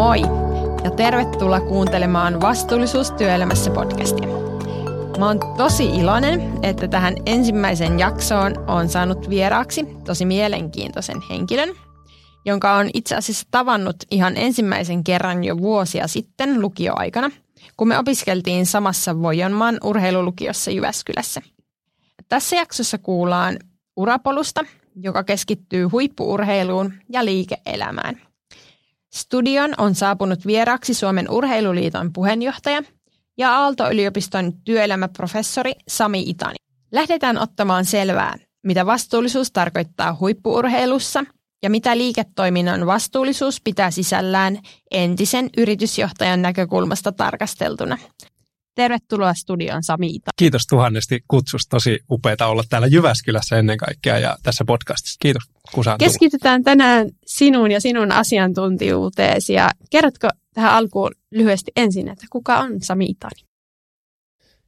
Moi ja tervetuloa kuuntelemaan Vastuullisuus työelämässä podcastia. Mä oon tosi iloinen, että tähän ensimmäisen jaksoon on saanut vieraaksi tosi mielenkiintoisen henkilön, jonka on itse asiassa tavannut ihan ensimmäisen kerran jo vuosia sitten lukioaikana, kun me opiskeltiin samassa Vojonmaan urheilulukiossa Jyväskylässä. Tässä jaksossa kuullaan urapolusta, joka keskittyy huippuurheiluun ja liike-elämään – Studion on saapunut vieraaksi Suomen urheiluliiton puheenjohtaja ja Aalto-yliopiston työelämäprofessori Sami Itani. Lähdetään ottamaan selvää, mitä vastuullisuus tarkoittaa huippuurheilussa ja mitä liiketoiminnan vastuullisuus pitää sisällään entisen yritysjohtajan näkökulmasta tarkasteltuna. Tervetuloa studioon Sami Ita. Kiitos tuhannesti kutsusta. Tosi upeaa olla täällä Jyväskylässä ennen kaikkea ja tässä podcastissa. Kiitos Keskitytään tänään sinuun ja sinun asiantuntijuuteesi ja kerrotko tähän alkuun lyhyesti ensin, että kuka on Sami Itani?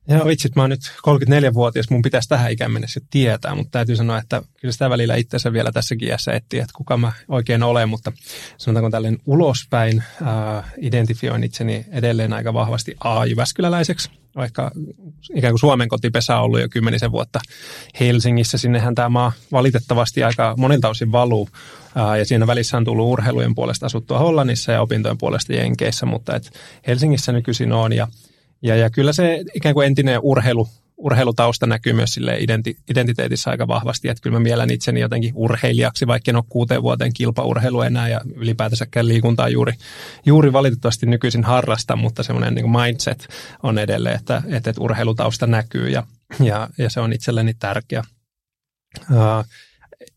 Joo, vitsit, mä oon nyt 34-vuotias, mun pitäisi tähän ikään mennessä tietää, mutta täytyy sanoa, että kyllä sitä välillä itseensä vielä tässäkin iässä etsii, että kuka mä oikein olen, mutta sanotaanko tällainen ulospäin äh, identifioin itseni edelleen aika vahvasti A-Jyväskyläläiseksi, vaikka ikään kuin Suomen kotipesä on ollut jo kymmenisen vuotta Helsingissä. Sinnehän tämä maa valitettavasti aika monilta osin valuu. Ja siinä välissä on tullut urheilujen puolesta asuttua Hollannissa ja opintojen puolesta Jenkeissä, mutta et Helsingissä nykyisin on. Ja ja, ja kyllä se ikään kuin entinen urheilu, urheilutausta näkyy myös sille identi, identiteetissä aika vahvasti, että kyllä mä mielen itseni jotenkin urheilijaksi, vaikka en ole kuuteen vuoteen kilpaurheilu enää ja ylipäätänsäkään liikuntaa juuri, juuri valitettavasti nykyisin harrasta, mutta semmoinen niin mindset on edelleen, että, että, että urheilutausta näkyy ja, ja, ja se on itselleni tärkeä. Uh,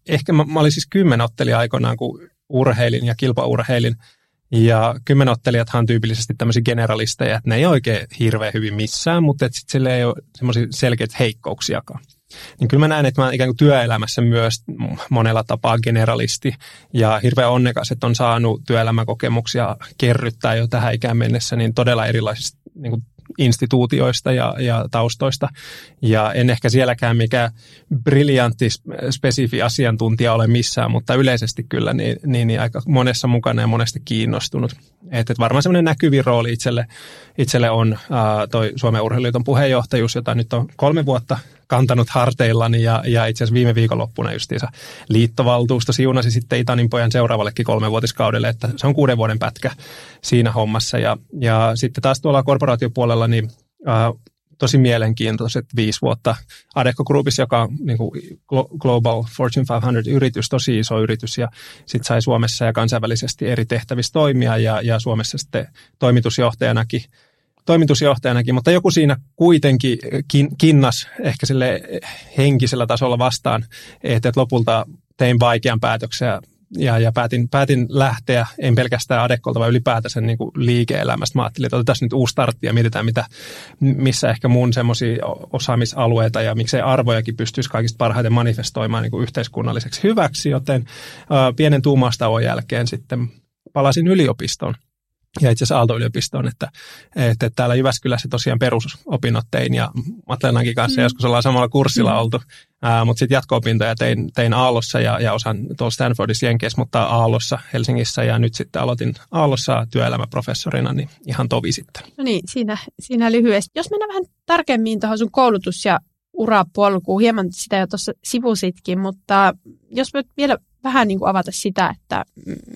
ehkä mä, mä olin siis kymmenottelija aikoinaan, kun urheilin ja kilpaurheilin – ja kymmenottelijathan on tyypillisesti tämmöisiä generalisteja, että ne ei oikein hirveän hyvin missään, mutta sitten sille ei ole semmoisia selkeitä heikkouksiakaan. Niin kyllä mä näen, että mä ikään kuin työelämässä myös monella tapaa generalisti ja hirveän onnekas, että on saanut työelämäkokemuksia kerryttää jo tähän ikään mennessä niin todella erilaisista niin kuin instituutioista ja, ja taustoista. Ja en ehkä sielläkään mikä briljantti, spesifi asiantuntija ole missään, mutta yleisesti kyllä niin, niin, niin aika monessa mukana ja monesti kiinnostunut. Että et varmaan semmoinen näkyvin rooli itselle, itselle on ää, toi Suomen urheiluliiton puheenjohtajuus, jota nyt on kolme vuotta kantanut harteillani ja, ja itse asiassa viime viikonloppuna justiinsa liittovaltuusto siunasi sitten Itanin pojan seuraavallekin kolmenvuotiskaudelle, että se on kuuden vuoden pätkä siinä hommassa. Ja, ja sitten taas tuolla korporaatiopuolella niin ää, tosi mielenkiintoiset viisi vuotta Adecco Groupissa, joka on niin kuin Global Fortune 500-yritys, tosi iso yritys, ja sitten sai Suomessa ja kansainvälisesti eri tehtävissä toimia, ja, ja Suomessa sitten toimitusjohtajanakin toimitusjohtajanakin, mutta joku siinä kuitenkin kin, kinnas ehkä sille henkisellä tasolla vastaan, että lopulta tein vaikean päätöksen ja, ja päätin, päätin lähteä, en pelkästään Adekkolta, vaan ylipäätänsä niin kuin liike-elämästä. Mä ajattelin, että otetaan nyt uusi startti ja mietitään, mitä, missä ehkä mun semmoisia osaamisalueita ja miksei arvojakin pystyisi kaikista parhaiten manifestoimaan niin kuin yhteiskunnalliseksi hyväksi, joten ää, pienen tuumastauon jälkeen sitten palasin yliopistoon ja itse asiassa Aalto-yliopistoon, että, että täällä Jyväskylässä tosiaan perusopinnot tein ja Matlenankin kanssa mm. joskus ollaan samalla kurssilla mm. oltu, uh, mutta sitten jatko-opintoja tein, tein Aallossa ja, ja osan tuolla Stanfordissa Jenkeissä, mutta Aallossa Helsingissä ja nyt sitten aloitin Aallossa työelämäprofessorina, niin ihan tovi sitten. No niin, siinä, siinä lyhyesti. Jos mennään vähän tarkemmin tuohon sun koulutus- ja urapolkuun, hieman sitä jo tuossa sivusitkin, mutta jos me vielä vähän niin kuin avata sitä, että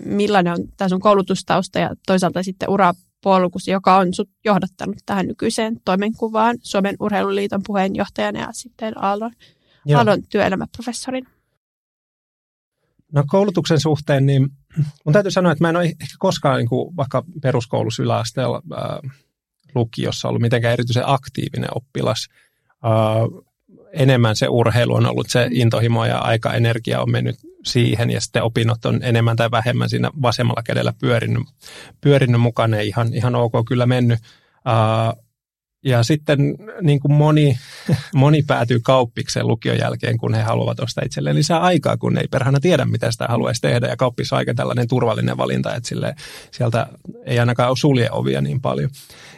millainen on tämä sun koulutustausta ja toisaalta sitten urapolkus, joka on sut johdattanut tähän nykyiseen toimenkuvaan Suomen urheiluliiton puheenjohtajana ja sitten Aallon, Aallon työelämäprofessorina. No koulutuksen suhteen, niin mun täytyy sanoa, että mä en ole ehkä koskaan niin kuin vaikka peruskoulussa yläasteella ää, lukiossa ollut mitenkään erityisen aktiivinen oppilas. Ää, enemmän se urheilu on ollut se intohimo ja aika energia on mennyt siihen ja sitten opinnot on enemmän tai vähemmän siinä vasemmalla kädellä pyörinyt, pyörinyt mukana ja ihan, ihan ok kyllä mennyt. Uh, ja sitten niin kuin moni, moni päätyy kauppikseen lukion jälkeen, kun he haluavat ostaa itselleen lisää aikaa, kun ei perhana tiedä, mitä sitä haluaisi tehdä. Ja kauppis on aika tällainen turvallinen valinta, että sille, sieltä ei ainakaan sulje ovia niin paljon.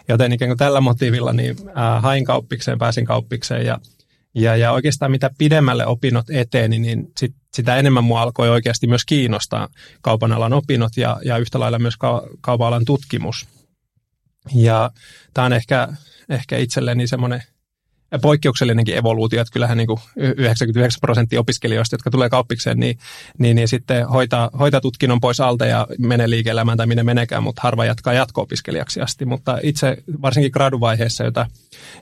Joten ikään kuin tällä motiivilla niin äh, hain kauppikseen, pääsin kauppikseen ja Ja, ja oikeastaan mitä pidemmälle opinnot eteni, niin sit, sitä enemmän mua alkoi oikeasti myös kiinnostaa kaupan alan opinnot ja, ja yhtä lailla myös ka, kaupan alan tutkimus. Ja tämä on ehkä, ehkä itselleni semmoinen poikkeuksellinenkin evoluutio, että kyllähän niin kuin 99 prosenttia opiskelijoista, jotka tulee kauppikseen, niin, niin, niin sitten hoitaa, hoitaa tutkinnon pois alta ja menee liike-elämään tai minne menekään, mutta harva jatkaa jatko-opiskelijaksi asti. Mutta itse varsinkin graduvaiheessa, jota,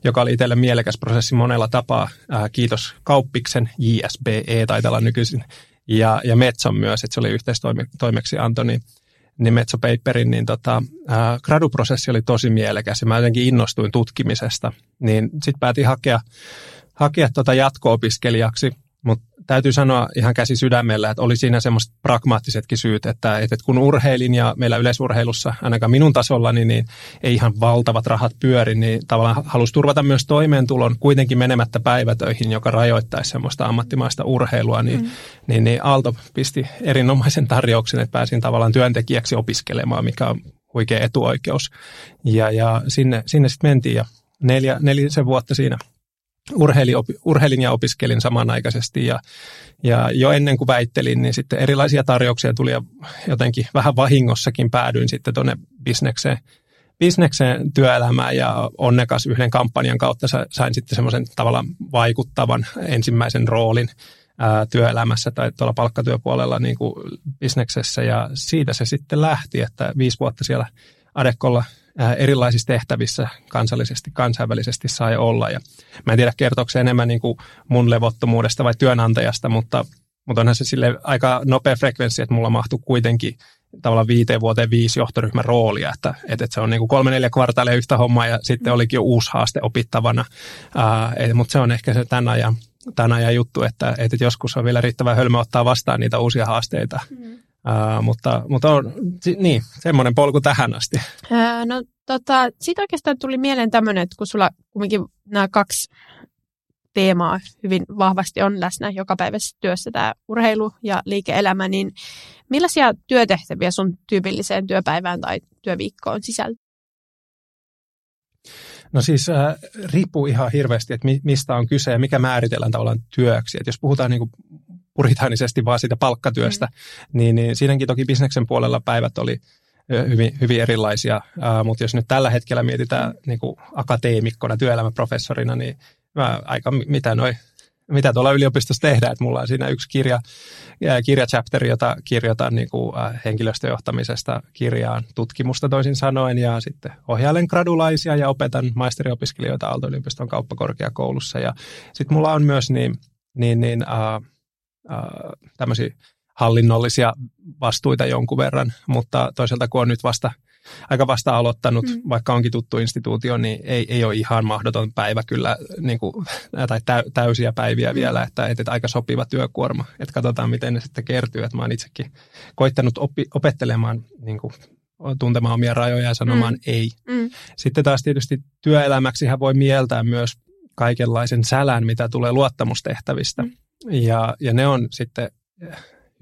joka oli itselle mielekäs prosessi monella tapaa, ää, kiitos kauppiksen, JSBE taitella nykyisin, ja, ja Metson myös, että se oli yhteistoimeksianto, niin niin Metso Paperin, niin tota, ää, graduprosessi oli tosi mielekäs ja mä jotenkin innostuin tutkimisesta. Niin sitten päätin hakea, hakea tota jatko-opiskelijaksi, mutta täytyy sanoa ihan käsi sydämellä, että oli siinä semmoiset pragmaattisetkin syyt, että, että kun urheilin ja meillä yleisurheilussa, ainakaan minun tasollani, niin ei ihan valtavat rahat pyöri, niin tavallaan halusi turvata myös toimeentulon kuitenkin menemättä päivätöihin, joka rajoittaisi semmoista ammattimaista urheilua, niin, mm. niin, niin Aalto pisti erinomaisen tarjouksen, että pääsin tavallaan työntekijäksi opiskelemaan, mikä on huikea etuoikeus. Ja, ja sinne, sinne sitten mentiin ja neljä, nelisen vuotta siinä urheilin, urheilin ja opiskelin samanaikaisesti ja, ja jo ennen kuin väittelin, niin sitten erilaisia tarjouksia tuli ja jotenkin vähän vahingossakin päädyin sitten tuonne bisnekseen, bisnekseen työelämään ja onnekas yhden kampanjan kautta sain sitten semmoisen tavallaan vaikuttavan ensimmäisen roolin työelämässä tai tuolla palkkatyöpuolella niin kuin bisneksessä ja siitä se sitten lähti, että viisi vuotta siellä Adekolla erilaisissa tehtävissä kansallisesti, kansainvälisesti sai olla. Ja mä en tiedä, kertooko se enemmän niin kuin mun levottomuudesta vai työnantajasta, mutta, mutta onhan se sille aika nopea frekvenssi, että mulla mahtuu kuitenkin tavallaan viiteen vuoteen viisi johtoryhmän roolia, että, että se on niin kuin kolme neljä kvartaalia yhtä hommaa ja sitten olikin jo uusi haaste opittavana, et, mutta se on ehkä se tämän ajan, tämän ajan juttu, että, että joskus on vielä riittävän hölmö ottaa vastaan niitä uusia haasteita. Mm. Uh, mutta mutta on, niin, semmoinen polku tähän asti. Uh, no tota, sitten oikeastaan tuli mieleen tämmöinen, että kun sulla kumminkin nämä kaksi teemaa hyvin vahvasti on läsnä joka päivässä työssä, tämä urheilu ja liike-elämä, niin millaisia työtehtäviä sun tyypilliseen työpäivään tai työviikkoon sisältyy? No siis äh, riippuu ihan hirveästi, että mi, mistä on kyse ja mikä määritellään tavallaan työksi. Et jos puhutaan niin kuin puritaanisesti vaan siitä palkkatyöstä, mm. niin, niin siinäkin toki bisneksen puolella päivät oli hyvin, hyvin erilaisia, uh, mutta jos nyt tällä hetkellä mietitään niin kuin akateemikkona, työelämäprofessorina, niin mä aika mitä noi mitä tuolla yliopistossa tehdään. Että mulla on siinä yksi kirja, kirjachapteri, jota kirjoitan niin kuin henkilöstöjohtamisesta kirjaan tutkimusta toisin sanoen. Ja sitten ohjailen gradulaisia ja opetan maisteriopiskelijoita Aalto-yliopiston kauppakorkeakoulussa. Ja sitten mulla on myös niin, niin, niin tämmöisiä hallinnollisia vastuita jonkun verran, mutta toisaalta kun on nyt vasta aika vasta aloittanut, mm. vaikka onkin tuttu instituutio, niin ei, ei ole ihan mahdoton päivä kyllä, niin kuin, tai täysiä päiviä mm. vielä, että, että aika sopiva työkuorma. Että katsotaan, miten ne sitten kertyy. Että mä oon itsekin koittanut oppi, opettelemaan niin kuin, tuntemaan omia rajoja ja sanomaan mm. ei. Mm. Sitten taas tietysti työelämäksi voi mieltää myös kaikenlaisen sälän, mitä tulee luottamustehtävistä. Mm. Ja, ja ne on sitten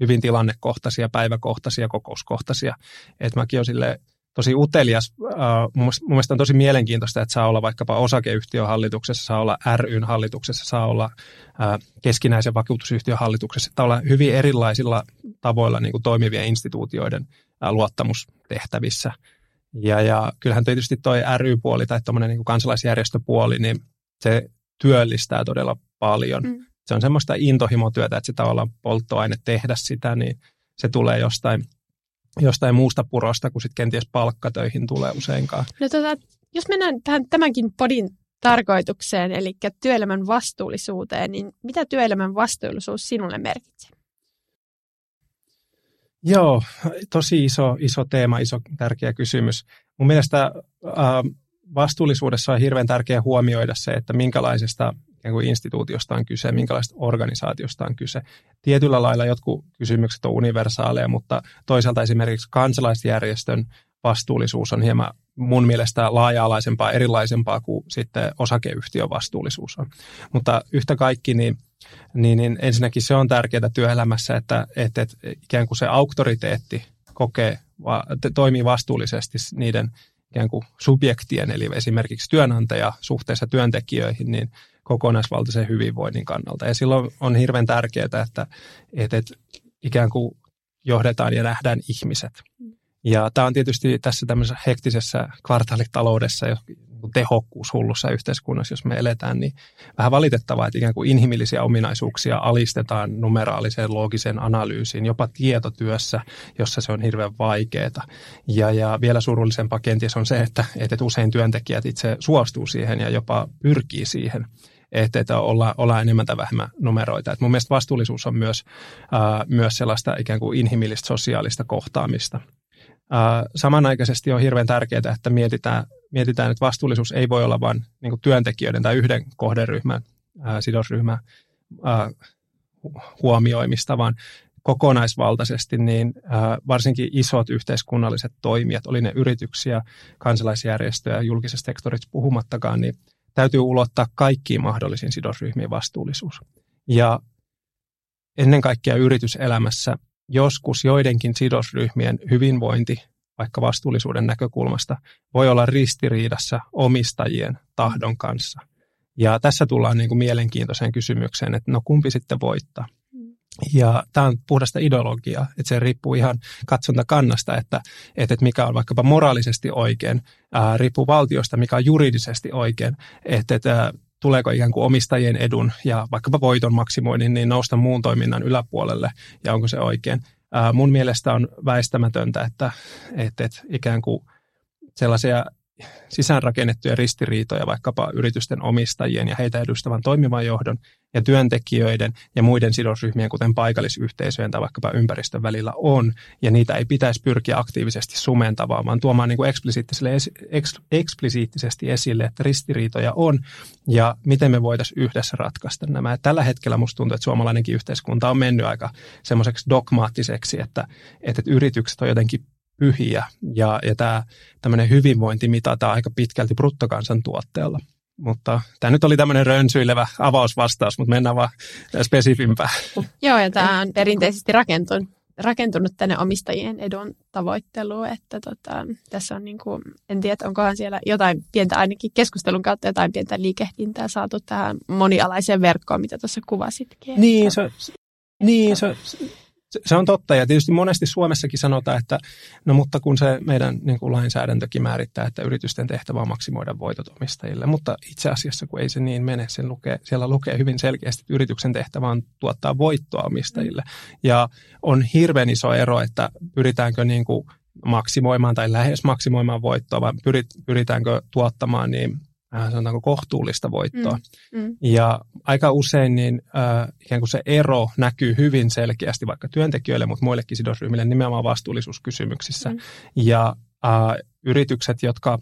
hyvin tilannekohtaisia, päiväkohtaisia, kokouskohtaisia. Että mäkin olen tosi utelias. Mun mielestä on tosi mielenkiintoista, että saa olla vaikkapa osakeyhtiön hallituksessa, saa olla ryn hallituksessa, saa olla keskinäisen vakuutusyhtiön hallituksessa. Että olla hyvin erilaisilla tavoilla niin kuin toimivien instituutioiden luottamustehtävissä. Ja, ja kyllähän tietysti toi ry-puoli tai tuommoinen niin kansalaisjärjestöpuoli, niin se työllistää todella paljon. Mm se on semmoista intohimotyötä, että se tavallaan polttoaine tehdä sitä, niin se tulee jostain, jostain muusta purosta kuin sitten kenties palkkatöihin tulee useinkaan. No tota, jos mennään tähän tämänkin podin tarkoitukseen, eli työelämän vastuullisuuteen, niin mitä työelämän vastuullisuus sinulle merkitsee? Joo, tosi iso, iso teema, iso tärkeä kysymys. Mun mielestä äh, vastuullisuudessa on hirveän tärkeää huomioida se, että minkälaisesta ikään kuin instituutiosta on kyse, minkälaista organisaatiosta on kyse. Tietyllä lailla jotkut kysymykset on universaaleja, mutta toisaalta esimerkiksi kansalaisjärjestön vastuullisuus on hieman mun mielestä laaja-alaisempaa, erilaisempaa kuin sitten osakeyhtiön vastuullisuus on. Mutta yhtä kaikki, niin, niin, niin ensinnäkin se on tärkeää työelämässä, että, että, että ikään kuin se auktoriteetti kokee, va, toimii vastuullisesti niiden ikään kuin subjektien, eli esimerkiksi työnantaja suhteessa työntekijöihin, niin kokonaisvaltaisen hyvinvoinnin kannalta. Ja silloin on hirveän tärkeää, että, että, että ikään kuin johdetaan ja nähdään ihmiset. Ja tämä on tietysti tässä tämmöisessä hektisessä kvartaalitaloudessa, tehokkuushullussa yhteiskunnassa, jos me eletään, niin vähän valitettavaa, että ikään kuin inhimillisiä ominaisuuksia alistetaan numeraaliseen loogiseen analyysiin, jopa tietotyössä, jossa se on hirveän vaikeaa. Ja, ja vielä surullisempaa kenties on se, että, että usein työntekijät itse suostuu siihen ja jopa pyrkii siihen että, että olla, olla enemmän tai vähemmän numeroita. Et mun mielestä vastuullisuus on myös, ää, myös sellaista ikään kuin inhimillistä sosiaalista kohtaamista. Ää, samanaikaisesti on hirveän tärkeää, että mietitään, mietitään, että vastuullisuus ei voi olla vain niin työntekijöiden tai yhden kohderyhmän, ää, sidosryhmän ää, huomioimista, vaan kokonaisvaltaisesti, niin varsinkin isot yhteiskunnalliset toimijat, oli ne yrityksiä, kansalaisjärjestöjä, julkisesta sektorista puhumattakaan, niin täytyy ulottaa kaikkiin mahdollisiin sidosryhmiin vastuullisuus. Ja ennen kaikkea yrityselämässä joskus joidenkin sidosryhmien hyvinvointi, vaikka vastuullisuuden näkökulmasta, voi olla ristiriidassa omistajien tahdon kanssa. Ja tässä tullaan niin kuin mielenkiintoiseen kysymykseen, että no kumpi sitten voittaa. Ja tämä on puhdasta ideologiaa, että se riippuu ihan katsontakannasta, että, että mikä on vaikkapa moraalisesti oikein, ää, riippuu valtiosta, mikä on juridisesti oikein, että, että tuleeko ikään kuin omistajien edun ja vaikkapa voiton maksimoinnin niin nousta muun toiminnan yläpuolelle ja onko se oikein. Ää, mun mielestä on väistämätöntä, että, että, että ikään kuin sellaisia sisäänrakennettuja ristiriitoja vaikkapa yritysten omistajien ja heitä edustavan toimivan johdon ja työntekijöiden ja muiden sidosryhmien, kuten paikallisyhteisöjen tai vaikkapa ympäristön välillä on, ja niitä ei pitäisi pyrkiä aktiivisesti sumentamaan, vaan tuomaan niin kuin eksplisiittisesti esille, että ristiriitoja on, ja miten me voitaisiin yhdessä ratkaista nämä. Tällä hetkellä musta tuntuu, että suomalainenkin yhteiskunta on mennyt aika semmoiseksi dogmaattiseksi, että, että yritykset on jotenkin pyhiä ja, ja tämä tämmöinen hyvinvointi mitataan aika pitkälti bruttokansantuotteella. Mutta tämä nyt oli tämmöinen rönsyilevä avausvastaus, mutta mennään vaan spesifimpään. Joo, ja tämä on perinteisesti rakentunut, rakentunut tänne omistajien edun tavoitteluun, että tota, tässä on niin kuin, en tiedä, onkohan siellä jotain pientä ainakin keskustelun kautta jotain pientä liikehdintää saatu tähän monialaiseen verkkoon, mitä tuossa kuvasitkin. Niin, se, niin se, se on totta ja tietysti monesti Suomessakin sanotaan, että no mutta kun se meidän niin kuin lainsäädäntökin määrittää, että yritysten tehtävä on maksimoida voitot omistajille, mutta itse asiassa kun ei se niin mene, sen lukee, siellä lukee hyvin selkeästi, että yrityksen tehtävä on tuottaa voittoa omistajille. Ja on hirveän iso ero, että pyritäänkö niin kuin maksimoimaan tai lähes maksimoimaan voittoa, vai pyritäänkö tuottamaan niin äh, sanotaanko kohtuullista voittoa. Mm, mm. Ja aika usein niin äh, ikään kuin se ero näkyy hyvin selkeästi vaikka työntekijöille, mutta muillekin sidosryhmille nimenomaan vastuullisuuskysymyksissä. Mm. Ja äh, yritykset, jotka,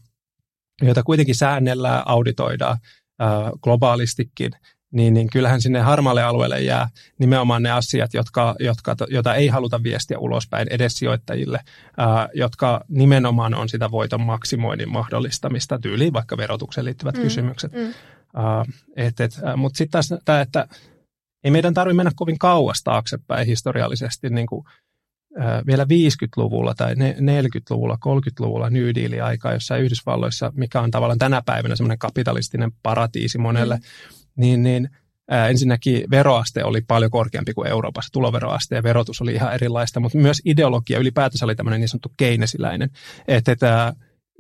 joita kuitenkin säännellään, auditoidaan äh, globaalistikin, niin, niin kyllähän sinne harmaalle alueelle jää nimenomaan ne asiat, jotka, jotka, joita ei haluta viestiä ulospäin edes sijoittajille, ää, jotka nimenomaan on sitä voiton maksimoinnin mahdollistamista tyyliin, vaikka verotukseen liittyvät mm, kysymykset. Mm. Mutta sitten taas tämä, että ei meidän tarvitse mennä kovin kauas taaksepäin historiallisesti, niin kuin, ää, vielä 50-luvulla tai 40-luvulla, 30-luvulla New Deal-aikaa jossain Yhdysvalloissa, mikä on tavallaan tänä päivänä semmoinen kapitalistinen paratiisi monelle, mm niin, niin ää, ensinnäkin veroaste oli paljon korkeampi kuin Euroopassa, tuloveroaste ja verotus oli ihan erilaista, mutta myös ideologia ylipäätänsä oli tämmöinen niin sanottu keinesiläinen, että tämä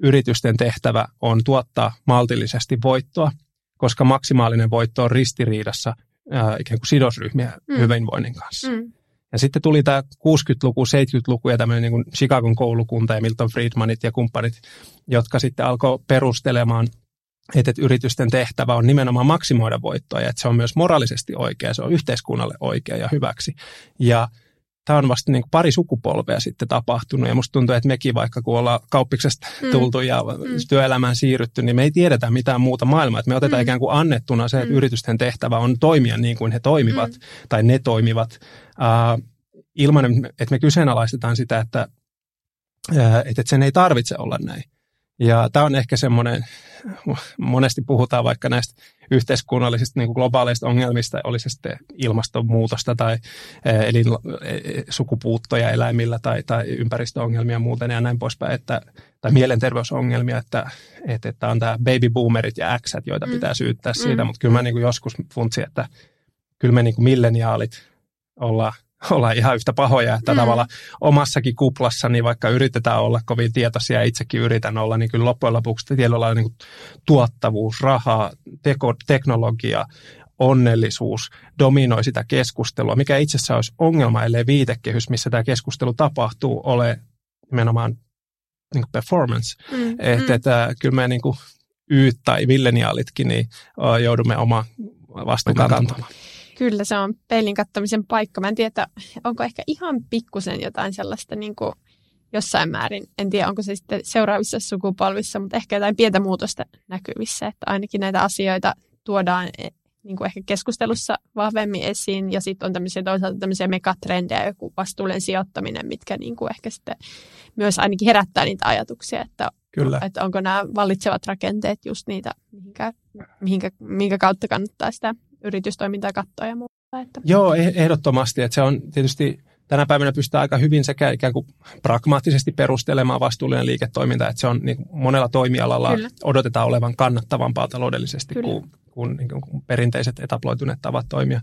yritysten tehtävä on tuottaa maltillisesti voittoa, koska maksimaalinen voitto on ristiriidassa ää, ikään kuin sidosryhmien mm. hyvinvoinnin kanssa. Mm. Ja sitten tuli tämä 60-luku, 70-luku ja tämmöinen niin kuin Chicagon koulukunta ja Milton Friedmanit ja kumppanit, jotka sitten alkoi perustelemaan – että, yritysten tehtävä on nimenomaan maksimoida voittoa ja että se on myös moraalisesti oikea, se on yhteiskunnalle oikea ja hyväksi. Ja tämä on vasta niin kuin pari sukupolvea sitten tapahtunut ja musta tuntuu, että mekin vaikka kun ollaan kauppiksesta mm. tultu ja mm. työelämään siirrytty, niin me ei tiedetä mitään muuta maailmaa. Että me otetaan mm. ikään kuin annettuna se, että mm. yritysten tehtävä on toimia niin kuin he toimivat mm. tai ne toimivat uh, ilman, että me kyseenalaistetaan sitä, että, uh, että sen ei tarvitse olla näin. Ja tämä on ehkä semmoinen, monesti puhutaan vaikka näistä yhteiskunnallisista niin kuin globaaleista ongelmista, oli se sitten ilmastonmuutosta tai eli sukupuuttoja eläimillä tai, tai ympäristöongelmia muuten ja näin poispäin, että, tai mielenterveysongelmia, että, että, että on tämä baby boomerit ja X, joita mm. pitää syyttää mm. siitä, mutta kyllä mä niin kuin joskus funtsin, että kyllä me niin kuin milleniaalit ollaan olla ihan yhtä pahoja, että mm. tavallaan omassakin kuplassa, niin vaikka yritetään olla kovin tietoisia, itsekin yritän olla, niin kyllä loppujen lopuksi tietyllä niin tuottavuus, raha, teko, teknologia, onnellisuus dominoi sitä keskustelua, mikä itse asiassa olisi ongelma, ellei viitekehys, missä tämä keskustelu tapahtuu, ole nimenomaan niin kuin performance. Mm. Että, mm. että kyllä me niin kuin Y- tai villeniaalitkin niin joudumme oma vastuun kantamaan. Kyllä se on peilin kattamisen paikka. Mä en tiedä, onko ehkä ihan pikkusen jotain sellaista niin kuin jossain määrin. En tiedä, onko se sitten seuraavissa sukupolvissa, mutta ehkä jotain pientä muutosta näkyvissä. Että ainakin näitä asioita tuodaan e, niin kuin ehkä keskustelussa vahvemmin esiin. Ja sitten on tämmöisiä toisaalta tämmöisiä megatrendejä, joku vastuullinen sijoittaminen, mitkä niin kuin ehkä sitten myös ainakin herättää niitä ajatuksia, että, Kyllä. että onko nämä vallitsevat rakenteet just niitä, mihinkä, mihinkä, minkä kautta kannattaa sitä yritystoimintaa katsoa ja muuta. Että. Joo, e- ehdottomasti. Että se on tietysti tänä päivänä pystytään aika hyvin sekä ikään kuin pragmaattisesti perustelemaan vastuullinen liiketoiminta, että se on niin monella toimialalla Kyllä. odotetaan olevan kannattavampaa taloudellisesti Kyllä. kuin, kuin, niin kuin perinteiset etaploituneet tavat toimia.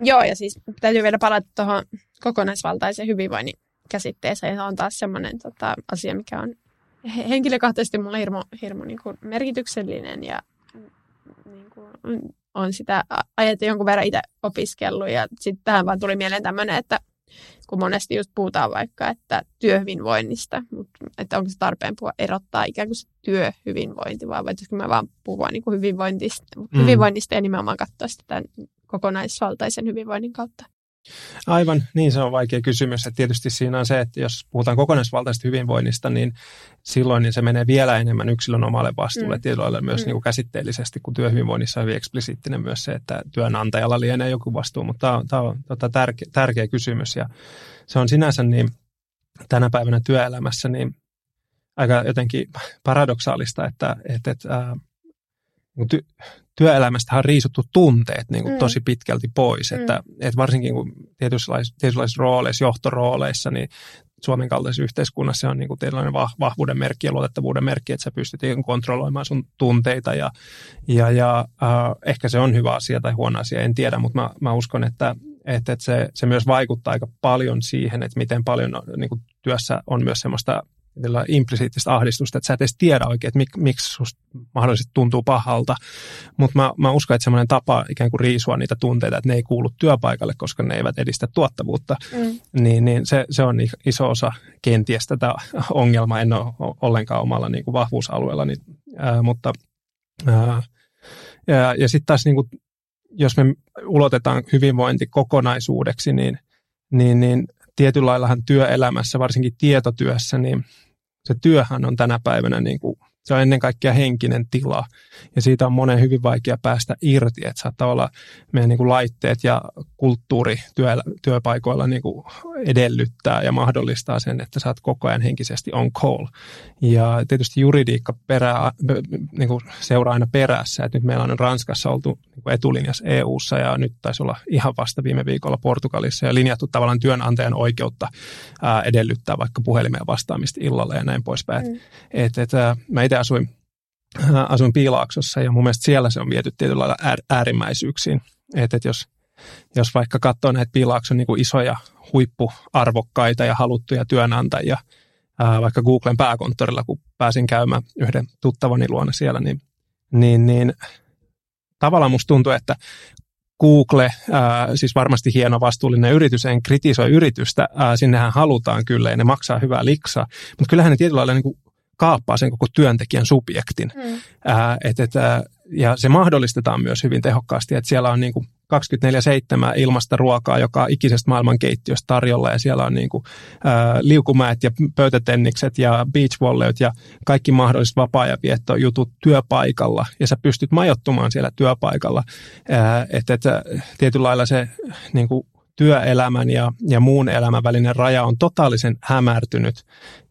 Joo, ja siis täytyy vielä palata tuohon kokonaisvaltaisen hyvinvoinnin käsitteeseen. Se on taas semmoinen tota, asia, mikä on henkilökohtaisesti mulle hirmu, hirmu niin kuin merkityksellinen ja on sitä ajattelin jonkun verran itse opiskellut ja sitten tähän vaan tuli mieleen tämmöinen, että kun monesti just puhutaan vaikka, että työhyvinvoinnista, mutta että onko se tarpeen puhua, erottaa ikään kuin se työhyvinvointi, vai voitaisiinko me vaan puhua niin kuin hyvinvoinnista, mm. hyvinvoinnista ja nimenomaan katsoa sitä tämän kokonaisvaltaisen hyvinvoinnin kautta. Aivan, niin se on vaikea kysymys. Että tietysti siinä on se, että jos puhutaan kokonaisvaltaisesta hyvinvoinnista, niin silloin niin se menee vielä enemmän yksilön omalle vastuulle mm. tietyllä myös mm. niin kuin käsitteellisesti, kun työhyvinvoinnissa on hyvin eksplisiittinen myös se, että työnantajalla lienee joku vastuu. Mutta tämä on, tämä on tota tärkeä, tärkeä kysymys ja se on sinänsä niin tänä päivänä työelämässä niin aika jotenkin paradoksaalista, että, että, että ty- työelämästä on riisuttu tunteet niin kuin mm. tosi pitkälti pois. Mm. Että, että varsinkin kun tietynlaisissa, tietynlaisissa rooleissa, johtorooleissa, niin Suomen kaltaisessa yhteiskunnassa on niin kuin tällainen vahvuuden merkki ja luotettavuuden merkki, että sä pystyt kontrolloimaan sun tunteita ja, ja, ja äh, ehkä se on hyvä asia tai huono asia, en tiedä, mutta mä, mä uskon, että, että, että se, se myös vaikuttaa aika paljon siihen, että miten paljon niin kuin työssä on myös semmoista implisiittistä ahdistusta, että sä et edes tiedä oikein, että mik, miksi susta mahdollisesti tuntuu pahalta. Mutta mä, mä uskon, että semmoinen tapa ikään kuin riisua niitä tunteita, että ne ei kuulu työpaikalle, koska ne eivät edistä tuottavuutta, mm. niin, niin se, se on iso osa kenties tätä ongelmaa. En ole ollenkaan omalla niin kuin vahvuusalueella, niin, ää, mutta ää, ja, ja sitten taas niin kuin, jos me ulotetaan hyvinvointi kokonaisuudeksi, niin, niin, niin tietyllä laillahan työelämässä, varsinkin tietotyössä, niin se työhän on tänä päivänä niin kuin se on ennen kaikkea henkinen tila ja siitä on monen hyvin vaikea päästä irti, että saattaa olla meidän niin kuin laitteet ja kulttuuri työ, työpaikoilla niin kuin edellyttää ja mahdollistaa sen, että saat koko ajan henkisesti on call. Ja tietysti juridiikka perää, niin kuin seuraa aina perässä, että nyt meillä on Ranskassa oltu niin kuin etulinjassa EU-ssa ja nyt taisi olla ihan vasta viime viikolla Portugalissa ja linjattu tavallaan työnantajan oikeutta ää, edellyttää vaikka puhelimeen vastaamista illalla ja näin poispäin. Mm. Et, et, mä itse asuin, asuin Piilaaksossa ja mun mielestä siellä se on viety tietyllä lailla äärimmäisyyksiin. Että et jos, jos vaikka katsoo näitä Piilaakson niin isoja huippuarvokkaita ja haluttuja työnantajia, ää, vaikka Googlen pääkonttorilla, kun pääsin käymään yhden tuttavani luona siellä, niin, niin, niin tavallaan musta tuntuu, että Google, ää, siis varmasti hieno vastuullinen yritys, en kritisoi yritystä, ää, sinnehän halutaan kyllä ja ne maksaa hyvää liksaa, mutta kyllähän ne tietyllä lailla niin kuin kaappaa sen koko työntekijän subjektin. Mm. Ää, et, et, ää, ja se mahdollistetaan myös hyvin tehokkaasti, että siellä on niin kuin 24-7 ilmasta ruokaa, joka ikisestä maailman keittiöstä tarjolla ja siellä on niin kuin, ää, liukumäet ja pöytätennikset ja beachvolleyt ja kaikki mahdolliset vapaa-ajanviettojutut työpaikalla ja sä pystyt majoittumaan siellä työpaikalla. Että et, tietyllä lailla se niin kuin, työelämän ja, ja muun elämän välinen raja on totaalisen hämärtynyt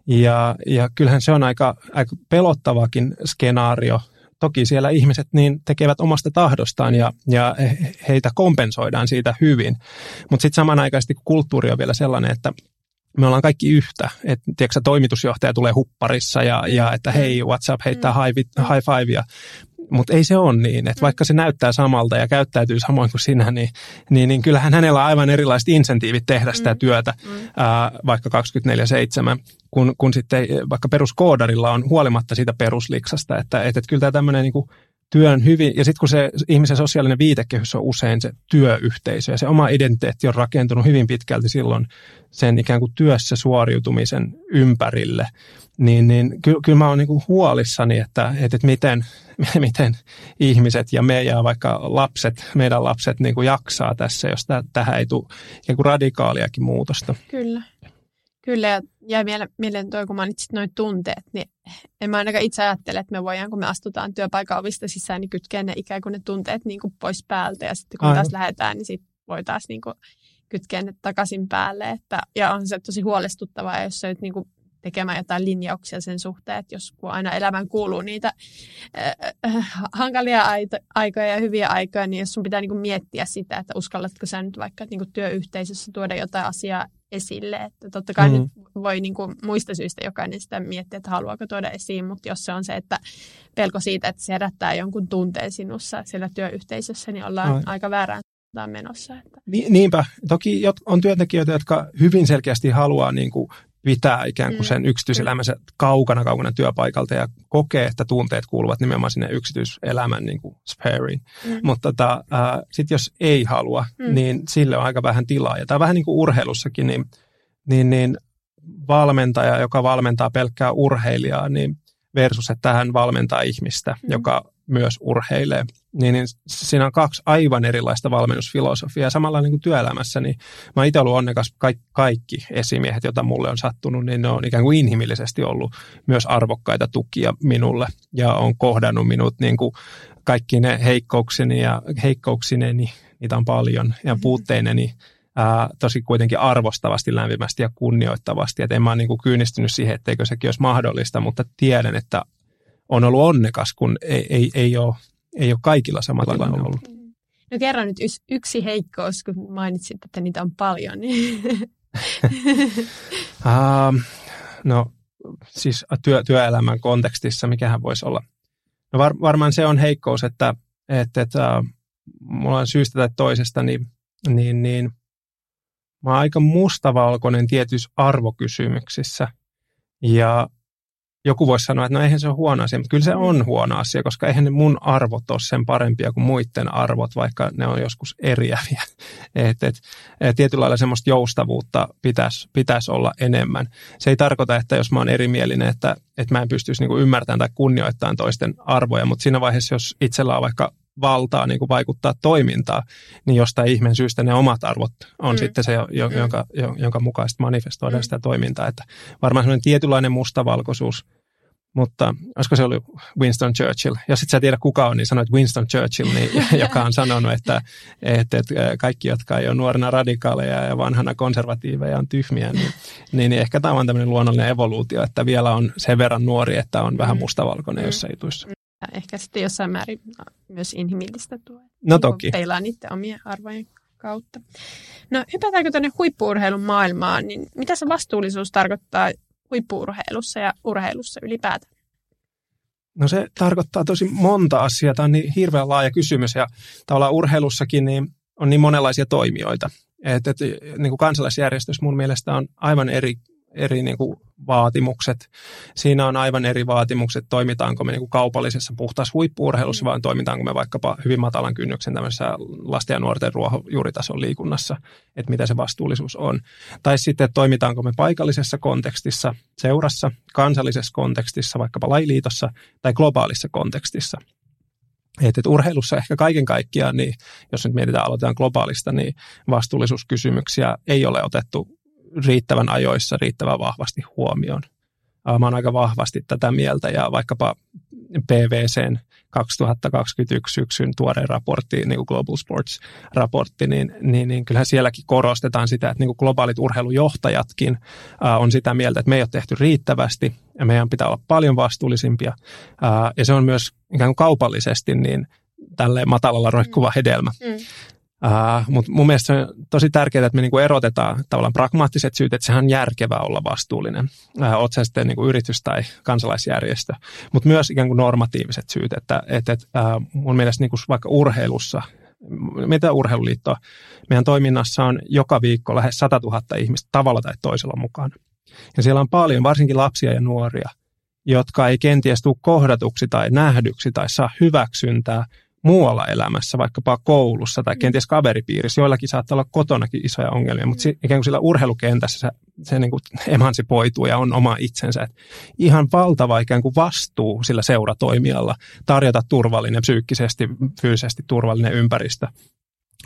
ja, ja kyllähän se on aika, aika pelottavakin skenaario toki siellä ihmiset niin tekevät omasta tahdostaan ja, ja heitä kompensoidaan siitä hyvin. Mutta sitten samanaikaisesti kulttuuri on vielä sellainen, että me ollaan kaikki yhtä. Että tiedätkö, toimitusjohtaja tulee hupparissa ja, ja että hei, what's up, heittää mm. high, high fivea. Mutta ei se ole niin, että mm. vaikka se näyttää samalta ja käyttäytyy samoin kuin sinä, niin, niin, niin kyllähän hänellä on aivan erilaiset insentiivit tehdä sitä mm. työtä, mm. ää, vaikka 24-7, kun, kun sitten vaikka peruskoodarilla on huolimatta siitä perusliksasta, että, että, että kyllä tämä tämmöinen niin työn hyvin, ja sitten kun se ihmisen sosiaalinen viitekehys on usein se työyhteisö, ja se oma identiteetti on rakentunut hyvin pitkälti silloin sen ikään kuin työssä suoriutumisen ympärille, niin, niin kyllä, kyllä mä oon niin huolissani, että, että, että miten, miten ihmiset ja me ja vaikka lapset, meidän lapset niin kuin jaksaa tässä, jos tähän ei tule ikään kuin radikaaliakin muutosta. Kyllä. Kyllä, ja jäi mieleen tuo, kun mainitsit noin tunteet, niin en mä ainakaan itse ajattele, että me voidaan, kun me astutaan työpaikan ovista sisään, niin kytkeä ne ikään kuin ne tunteet niin kuin pois päältä, ja sitten kun Aivan. taas lähdetään, niin sitten voi taas niin kuin kytkeä ne takaisin päälle, että, ja on se tosi huolestuttavaa, jos sä nyt niin kuin tekemään jotain linjauksia sen suhteen, että jos kun aina elämään kuuluu niitä äh, äh, hankalia aikoja ja hyviä aikoja, niin jos sun pitää niin kuin miettiä sitä, että uskallatko sä nyt vaikka niin kuin työyhteisössä tuoda jotain asiaa esille. Että totta kai mm. nyt voi niin kuin muista syistä jokainen sitä miettiä, että haluaako tuoda esiin, mutta jos se on se, että pelko siitä, että se herättää jonkun tunteen sinussa siellä työyhteisössä, niin ollaan Ai. aika väärään menossa. Että. Ni, niinpä. Toki on työntekijöitä, jotka hyvin selkeästi haluaa niin kuin pitää ikään kuin mm. sen yksityiselämänsä kaukana kaukana työpaikalta ja kokee, että tunteet kuuluvat nimenomaan sinne yksityiselämän niin kuin spareen. Mm. Mutta tota, äh, sitten jos ei halua, mm. niin sille on aika vähän tilaa. Ja tämä on vähän niin kuin urheilussakin, niin, niin, niin valmentaja, joka valmentaa pelkkää urheilijaa, niin versus, että hän valmentaa ihmistä, mm. joka myös urheilee, niin, niin siinä on kaksi aivan erilaista valmennusfilosofiaa. Samalla niin kuin työelämässä, niin mä itse ollut onnekas kaikki, kaikki esimiehet, joita mulle on sattunut, niin ne on ikään kuin inhimillisesti ollut myös arvokkaita tukia minulle ja on kohdannut minut niin kuin kaikki ne heikkoukseni ja heikkouksineni, niitä on paljon, ja mm-hmm. puutteineni ää, tosi kuitenkin arvostavasti, lämpimästi ja kunnioittavasti. Et en mä ole niin kuin kyynistynyt siihen, etteikö sekin olisi mahdollista, mutta tiedän, että on ollut onnekas, kun ei, ei, ei, ole, ei ole kaikilla sama tilanne ollut. No kerro nyt yksi heikkous, kun mainitsit, että niitä on paljon. Niin. uh, no siis työ, työelämän kontekstissa, mikähän voisi olla? No var, varmaan se on heikkous, että, että, että uh, mulla on syystä tai toisesta, niin, niin, niin mä oon aika mustavalkoinen tietyissä arvokysymyksissä. Ja joku voisi sanoa, että no eihän se ole huono asia, mutta kyllä se on huono asia, koska eihän ne mun arvot ole sen parempia kuin muiden arvot, vaikka ne on joskus eriäviä. Et, et, et, tietyllä lailla semmoista joustavuutta pitäisi, pitäisi olla enemmän. Se ei tarkoita, että jos mä oon erimielinen, että, että mä en pystyisi niinku ymmärtämään tai kunnioittamaan toisten arvoja, mutta siinä vaiheessa, jos itsellä on vaikka valtaa niin kuin vaikuttaa toimintaan, niin jostain ihmeen syystä ne omat arvot on mm. sitten se, mm. jonka, jonka mukaan manifestoidaan mm. sitä toimintaa. Että varmaan semmoinen tietynlainen mustavalkoisuus, mutta olisiko se ollut Winston Churchill? Jos et sä tiedä kuka on, niin sanoit Winston Churchill, niin, joka on sanonut, että, että, että kaikki, jotka ei ole nuorena radikaaleja ja vanhana konservatiiveja on tyhmiä, niin, niin, niin ehkä tämä on tämmöinen luonnollinen evoluutio, että vielä on sen verran nuori, että on vähän mm. mustavalkoinen mm. jossain jutuissa. Ja ehkä sitten jossain määrin myös inhimillistä tuo. No niin toki. Peilaa niiden omien arvojen kautta. No hypätäänkö tuonne huippuurheilun maailmaan, niin mitä se vastuullisuus tarkoittaa huippuurheilussa ja urheilussa ylipäätään? No se tarkoittaa tosi monta asiaa. Tämä on niin hirveän laaja kysymys ja tavallaan urheilussakin niin on niin monenlaisia toimijoita. Et, et, niin kuin kansalaisjärjestys mun mielestä on aivan eri eri niin kuin vaatimukset. Siinä on aivan eri vaatimukset, toimitaanko me niin kuin kaupallisessa puhtaassa huippuurheilussa vai toimitaanko me vaikkapa hyvin matalan kynnyksen tämmöisessä lasten ja nuorten ruohonjuuritason liikunnassa, että mitä se vastuullisuus on. Tai sitten, että toimitaanko me paikallisessa kontekstissa, seurassa, kansallisessa kontekstissa, vaikkapa lajiliitossa tai globaalissa kontekstissa. Että, että urheilussa ehkä kaiken kaikkiaan, niin jos nyt mietitään, aloitetaan globaalista, niin vastuullisuuskysymyksiä ei ole otettu riittävän ajoissa riittävän vahvasti huomioon. Mä oon aika vahvasti tätä mieltä ja vaikkapa PVCn 2021 syksyn tuore raportti, niin kuin Global Sports-raportti, niin, niin, niin kyllähän sielläkin korostetaan sitä, että niin kuin globaalit urheilujohtajatkin on sitä mieltä, että me ei ole tehty riittävästi ja meidän pitää olla paljon vastuullisimpia. Ää, ja se on myös ikään kuin kaupallisesti niin tälle matalalla roikkuva hedelmä. Mm. Uh, Mutta mun mielestä se on tosi tärkeää, että me niinku erotetaan tavallaan pragmaattiset syyt, että sehän on järkevää olla vastuullinen. Uh, Oot sä sitten niinku yritys tai kansalaisjärjestö. Mutta myös ikään kuin normatiiviset syyt, että et, et, uh, mun mielestä niinku vaikka urheilussa, mitä urheiluliittoa, meidän toiminnassa on joka viikko lähes 100 000 ihmistä tavalla tai toisella mukaan. Ja siellä on paljon, varsinkin lapsia ja nuoria, jotka ei kenties tule kohdatuksi tai nähdyksi tai saa hyväksyntää muualla elämässä, vaikkapa koulussa tai kenties kaveripiirissä. Joillakin saattaa olla kotonakin isoja ongelmia, mutta ikään kuin sillä urheilukentässä se, se niin kuin emansipoituu ja on oma itsensä. Et ihan valtava ikään kuin vastuu sillä seuratoimijalla tarjota turvallinen, psyykkisesti, fyysisesti turvallinen ympäristö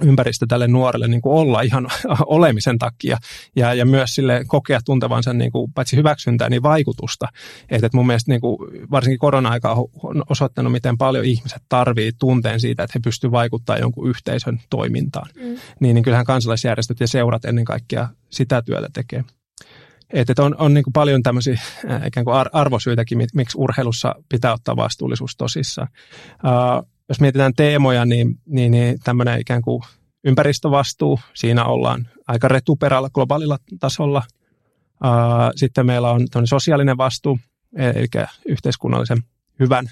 ympäristö tälle nuorelle niin kuin olla ihan olemisen takia ja, ja myös sille kokea tuntevansa niin kuin, paitsi hyväksyntää, niin vaikutusta. Että, että mun mielestä niin kuin, varsinkin korona-aika on osoittanut, miten paljon ihmiset tarvii tunteen siitä, että he pystyvät vaikuttamaan jonkun yhteisön toimintaan. Mm. Niin, niin kyllähän kansalaisjärjestöt ja seurat ennen kaikkea sitä työtä tekee. Että, että on, on niin kuin paljon tämmöisiä äh, ikään kuin arvosyitäkin, miksi urheilussa pitää ottaa vastuullisuus tosissaan. Uh, jos mietitään teemoja, niin, niin, niin tämmöinen ikään kuin ympäristövastuu, siinä ollaan aika retuperällä globaalilla tasolla. Sitten meillä on sosiaalinen vastuu, eli yhteiskunnallisen hyvän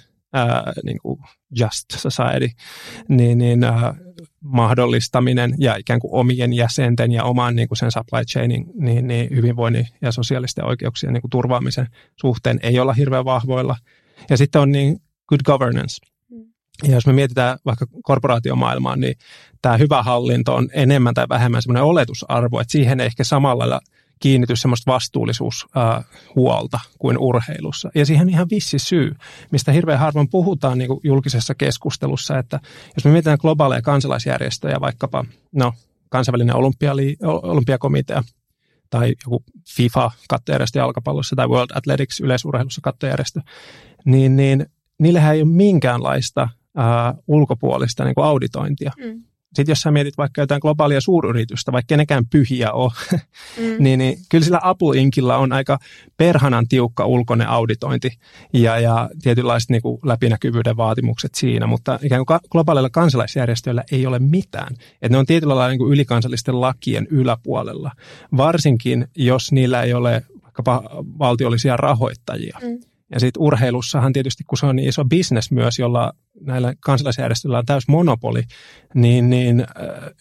niin kuin just society, niin, niin mahdollistaminen ja ikään kuin omien jäsenten ja oman niin kuin sen supply chainin niin, niin hyvinvoinnin ja sosiaalisten oikeuksien niin kuin turvaamisen suhteen ei olla hirveän vahvoilla. Ja sitten on niin good governance – ja jos me mietitään vaikka korporaatiomaailmaa, niin tämä hyvä hallinto on enemmän tai vähemmän semmoinen oletusarvo, että siihen ei ehkä samalla lailla kiinnity semmoista vastuullisuushuolta kuin urheilussa. Ja siihen ihan vissi syy, mistä hirveän harvoin puhutaan niin julkisessa keskustelussa, että jos me mietitään globaaleja kansalaisjärjestöjä, vaikkapa no, kansainvälinen olympiali, olympiakomitea tai joku FIFA kattojärjestö jalkapallossa tai World Athletics yleisurheilussa kattojärjestö, niin, niin niillähän ei ole minkäänlaista ää, ulkopuolista niin kuin auditointia. Mm. Sitten jos sä mietit vaikka jotain globaalia suuryritystä, vaikka kenekään pyhiä ole, mm. niin, niin kyllä sillä Apple Inkillä on aika perhanan tiukka ulkoinen auditointi ja, ja tietynlaiset niin kuin läpinäkyvyyden vaatimukset siinä, mutta ikään kuin globaalilla kansalaisjärjestöillä ei ole mitään. Et ne on tietyllä lailla niin kuin ylikansallisten lakien yläpuolella, varsinkin jos niillä ei ole vaikkapa valtiollisia rahoittajia. Mm. Ja sitten urheilussahan tietysti, kun se on niin iso bisnes myös, jolla näillä kansalaisjärjestöillä on täys monopoli, niin, niin äh,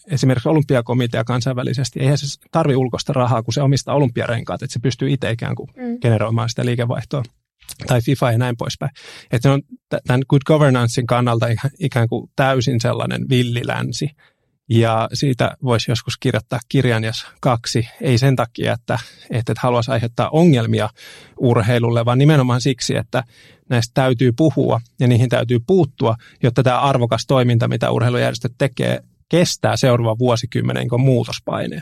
esimerkiksi olympiakomitea kansainvälisesti, eihän se tarvi ulkoista rahaa, kun se omistaa olympiarenkaat, että se pystyy itse ikään kuin mm. generoimaan sitä liikevaihtoa tai FIFA ja näin poispäin. Että se on tämän good governancein kannalta ikään kuin täysin sellainen villilänsi, ja siitä voisi joskus kirjoittaa kirjan, jos kaksi. Ei sen takia, että, että et haluaisi aiheuttaa ongelmia urheilulle, vaan nimenomaan siksi, että näistä täytyy puhua ja niihin täytyy puuttua, jotta tämä arvokas toiminta, mitä urheilujärjestöt tekee, kestää seuraavan vuosikymmenen muutospaineen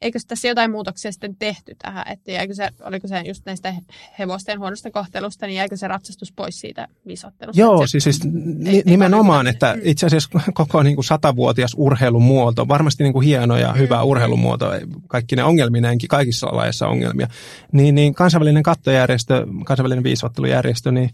eikö tässä jotain muutoksia sitten tehty tähän, että jäikö se, oliko se just näistä hevosten huonosta kohtelusta, niin jäikö se ratsastus pois siitä visottelusta? Joo, siis, siis ei, nimenomaan, ei että itse asiassa koko niin kuin satavuotias urheilumuoto, varmasti niin kuin hieno ja hyvä mm. urheilumuoto, kaikki ne ongelmineenkin, kaikissa lajeissa ongelmia, niin, niin kansainvälinen kattojärjestö, kansainvälinen viisottelujärjestö, niin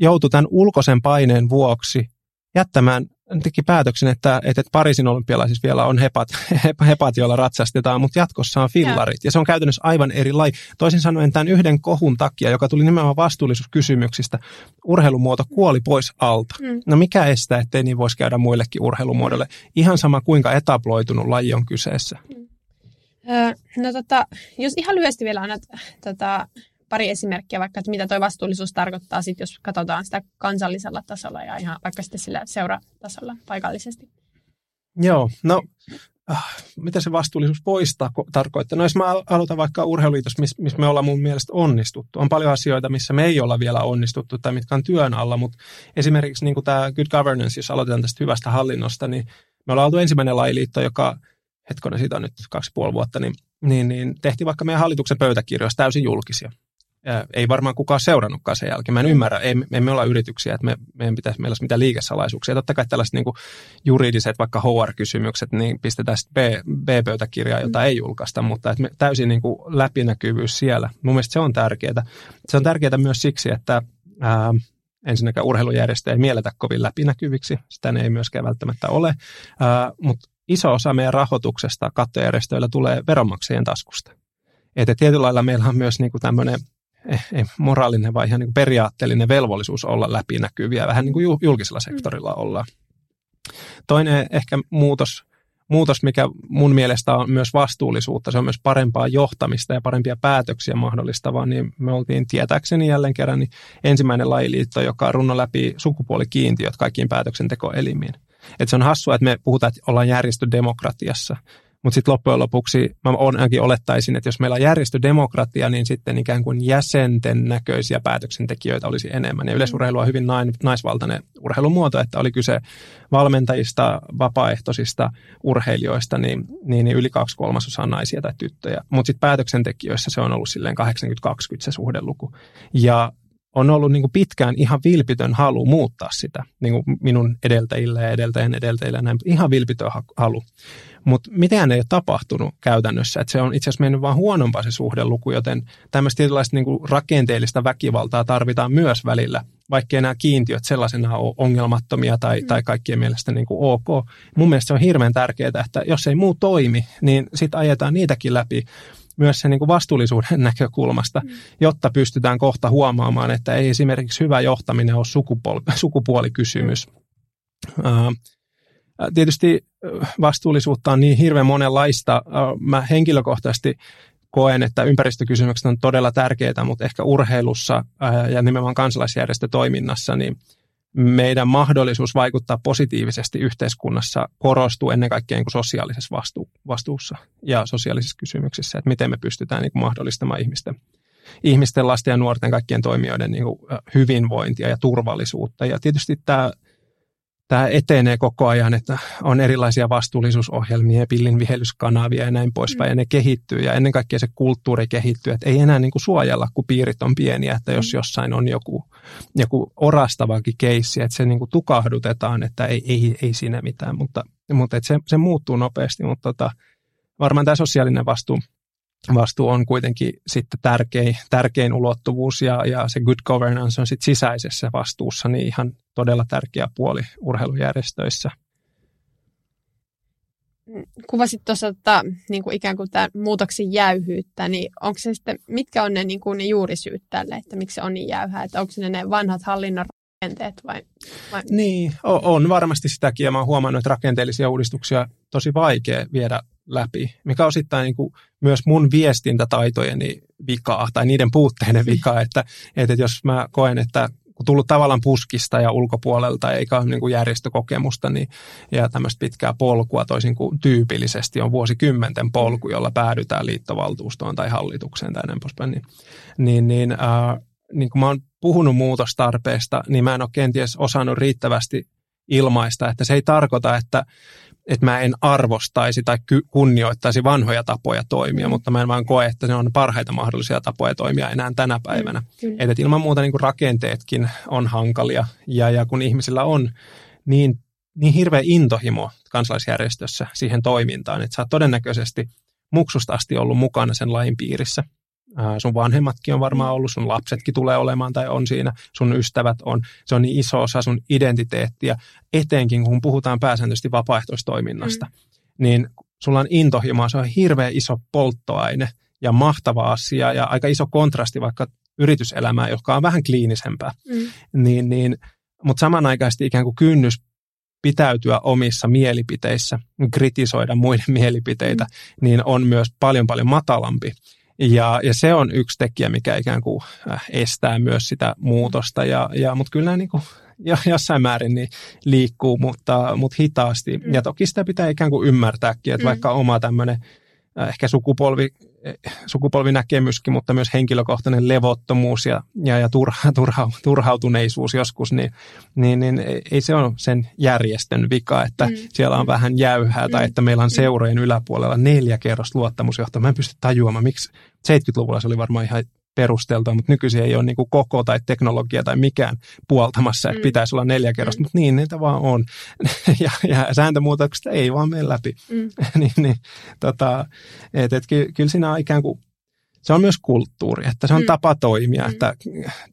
joutui tämän ulkoisen paineen vuoksi jättämään teki päätöksen, että, että Pariisin olympialaisissa vielä on hepat, hepat, joilla ratsastetaan, mutta jatkossa on fillarit. Ja. ja se on käytännössä aivan eri laji. Toisin sanoen tämän yhden kohun takia, joka tuli nimenomaan vastuullisuuskysymyksistä, urheilumuoto kuoli pois alta. Mm. No mikä estää, ettei niin voisi käydä muillekin urheilumuodolle? Ihan sama kuinka etabloitunut laji on kyseessä. Mm. no tota, jos ihan lyhyesti vielä annat tota, pari esimerkkiä vaikka, että mitä tuo vastuullisuus tarkoittaa sit, jos katsotaan sitä kansallisella tasolla ja ihan vaikka sitten sillä seuratasolla paikallisesti. Joo, no äh, mitä se vastuullisuus poistaa tarkoittaa? No jos mä aloitan vaikka urheiluliitossa, missä miss me ollaan mun mielestä onnistuttu. On paljon asioita, missä me ei olla vielä onnistuttu tai mitkä on työn alla, mutta esimerkiksi niin tämä good governance, jos aloitetaan tästä hyvästä hallinnosta, niin me ollaan oltu ensimmäinen lajiliitto, joka hetkonen siitä on nyt kaksi puoli vuotta, niin, niin, niin tehtiin vaikka meidän hallituksen pöytäkirjoista täysin julkisia ei varmaan kukaan seurannutkaan sen jälkeen. Mä en ymmärrä, ei, emme olla yrityksiä, että me, meidän pitäisi, meillä olisi mitään liikesalaisuuksia. Totta kai tällaiset niin juridiset, vaikka HR-kysymykset, niin pistetään sitten B, B-pöytäkirjaa, jota ei julkaista, mutta että me, täysin niin kuin läpinäkyvyys siellä. Mun mielestä se on tärkeää. Se on tärkeää myös siksi, että ää, ensinnäkään urheilujärjestöjä ei mielletä kovin läpinäkyviksi, sitä ne ei myöskään välttämättä ole, ää, mutta iso osa meidän rahoituksesta kattojärjestöillä tulee veronmaksajien taskusta. Että tietyllä lailla meillä on myös niin kuin tämmöinen ei moraalinen, vaan ihan niin periaatteellinen velvollisuus olla läpinäkyviä, vähän niin kuin julkisella sektorilla ollaan. Toinen ehkä muutos, muutos, mikä mun mielestä on myös vastuullisuutta, se on myös parempaa johtamista ja parempia päätöksiä mahdollistavaa, niin me oltiin tietääkseni jälleen kerran niin ensimmäinen lajiliitto, joka runno läpi sukupuolikiintiöt kaikkiin päätöksentekoelimiin. Et se on hassua, että me puhutaan, että ollaan järjestödemokratiassa, mutta sitten loppujen lopuksi mä ainakin olettaisin, että jos meillä on järjestödemokratia, niin sitten ikään kuin jäsenten näköisiä päätöksentekijöitä olisi enemmän. Ja yleisurheilu on hyvin naisvaltainen urheilumuoto, että oli kyse valmentajista, vapaaehtoisista urheilijoista, niin, niin, yli kaksi kolmasosaa naisia tai tyttöjä. Mutta sitten päätöksentekijöissä se on ollut silleen 80-20 se suhdeluku. Ja on ollut niin kuin pitkään ihan vilpitön halu muuttaa sitä, niin kuin minun edeltäjille ja edeltäjän edeltäjille, näin, ihan vilpitön halu. Mutta mitään ei ole tapahtunut käytännössä, että se on itse asiassa mennyt vaan huonompaa se suhdeluku, joten tämmöistä tietynlaista niin kuin rakenteellista väkivaltaa tarvitaan myös välillä, vaikkei nämä kiintiöt sellaisena ole ongelmattomia tai, mm. tai kaikkien mielestä niin kuin ok. Mun mielestä se on hirveän tärkeää, että jos ei muu toimi, niin sitten ajetaan niitäkin läpi myös sen niin kuin vastuullisuuden näkökulmasta, mm. jotta pystytään kohta huomaamaan, että ei esimerkiksi hyvä johtaminen ole sukupuoli, sukupuolikysymys. Uh, tietysti vastuullisuutta on niin hirveän monenlaista. Mä henkilökohtaisesti koen, että ympäristökysymykset on todella tärkeitä, mutta ehkä urheilussa ja nimenomaan kansalaisjärjestötoiminnassa, niin meidän mahdollisuus vaikuttaa positiivisesti yhteiskunnassa korostuu ennen kaikkea niin kuin sosiaalisessa vastu- vastuussa ja sosiaalisissa kysymyksissä, että miten me pystytään niin kuin mahdollistamaan ihmisten, ihmisten, lasten ja nuorten kaikkien toimijoiden niin kuin hyvinvointia ja turvallisuutta. Ja tietysti tämä tämä etenee koko ajan, että on erilaisia vastuullisuusohjelmia ja pillin vihellyskanavia ja näin poispäin, mm. ja ne kehittyy, ja ennen kaikkea se kulttuuri kehittyy, että ei enää niin kuin suojella, kun piirit on pieniä, että jos mm. jossain on joku, joku orastavakin keissi, että se niin kuin tukahdutetaan, että ei, ei, ei siinä mitään, mutta, mutta että se, se muuttuu nopeasti, mutta tota, varmaan tämä sosiaalinen vastuu vastuu on kuitenkin sitten tärkein, tärkein ulottuvuus ja, ja se good governance on sitten sisäisessä vastuussa niin ihan todella tärkeä puoli urheilujärjestöissä. Kuvasit tuossa että, niin kuin ikään kuin tämän muutoksen jäyhyyttä, niin onko se sitten, mitkä on ne, niin kuin ne juurisyyt tälle, että miksi se on niin jäyhää, että onko se ne vanhat hallinnon rakenteet vai, vai? Niin, on varmasti sitäkin ja mä oon huomannut, että rakenteellisia uudistuksia tosi vaikea viedä läpi, mikä osittain niin kuin myös mun viestintätaitojeni vikaa tai niiden puutteiden vikaa, että, että jos mä koen, että kun tullut tavallaan puskista ja ulkopuolelta eikä ole niin kuin järjestökokemusta niin, ja tämmöistä pitkää polkua toisin kuin tyypillisesti on vuosikymmenten polku, jolla päädytään liittovaltuustoon tai hallitukseen tai näin poispäin, niin, niin, niin, äh, niin kun mä oon puhunut muutostarpeesta, niin mä en ole kenties osannut riittävästi ilmaista, että se ei tarkoita, että että mä en arvostaisi tai kunnioittaisi vanhoja tapoja toimia, mm. mutta mä en vaan koe, että ne on parhaita mahdollisia tapoja toimia enää tänä päivänä. Mm, että ilman muuta niin kuin rakenteetkin on hankalia ja, ja kun ihmisillä on niin, niin hirveä intohimo kansalaisjärjestössä siihen toimintaan, että sä oot todennäköisesti muksusta asti ollut mukana sen lain piirissä – sun vanhemmatkin on varmaan ollut, sun lapsetkin tulee olemaan tai on siinä, sun ystävät on. Se on niin iso osa sun identiteettiä, etenkin kun puhutaan pääsääntöisesti vapaaehtoistoiminnasta. Mm. Niin sulla on intohimoa, se on hirveän iso polttoaine ja mahtava asia ja aika iso kontrasti vaikka yrityselämään, joka on vähän kliinisempää. Mm. Niin, niin, mutta samanaikaisesti ikään kuin kynnys pitäytyä omissa mielipiteissä, kritisoida muiden mielipiteitä, mm. niin on myös paljon paljon matalampi. Ja, ja se on yksi tekijä, mikä ikään kuin äh, estää myös sitä muutosta. Ja, ja, mutta kyllä niin kuin, ja jossain määrin niin liikkuu, mutta, mutta hitaasti. Mm. Ja toki sitä pitää ikään kuin ymmärtääkin, että mm. vaikka oma tämmöinen äh, ehkä sukupolvi sukupolvinäkemyskin, mutta myös henkilökohtainen levottomuus ja, ja, ja turha, turha, turhautuneisuus joskus, niin, niin, niin ei se ole sen järjestön vika, että mm. siellä on vähän jäyhää mm. tai että meillä on mm. seurojen yläpuolella neljä kerrosta luottamusjohtoa. Mä en pysty tajuamaan, miksi 70-luvulla se oli varmaan ihan perusteltua, mutta nykyisin ei ole niin kuin koko tai teknologia tai mikään puoltamassa, että mm. pitäisi olla neljä kerrosta, mm. mutta niin niitä vaan on. ja, ja sääntömuutokset ei vaan mene läpi. Mm. niin, niin, tota, et, et, ky, kyllä siinä on ikään kuin se on myös kulttuuri, että se on mm. tapa toimia, mm. että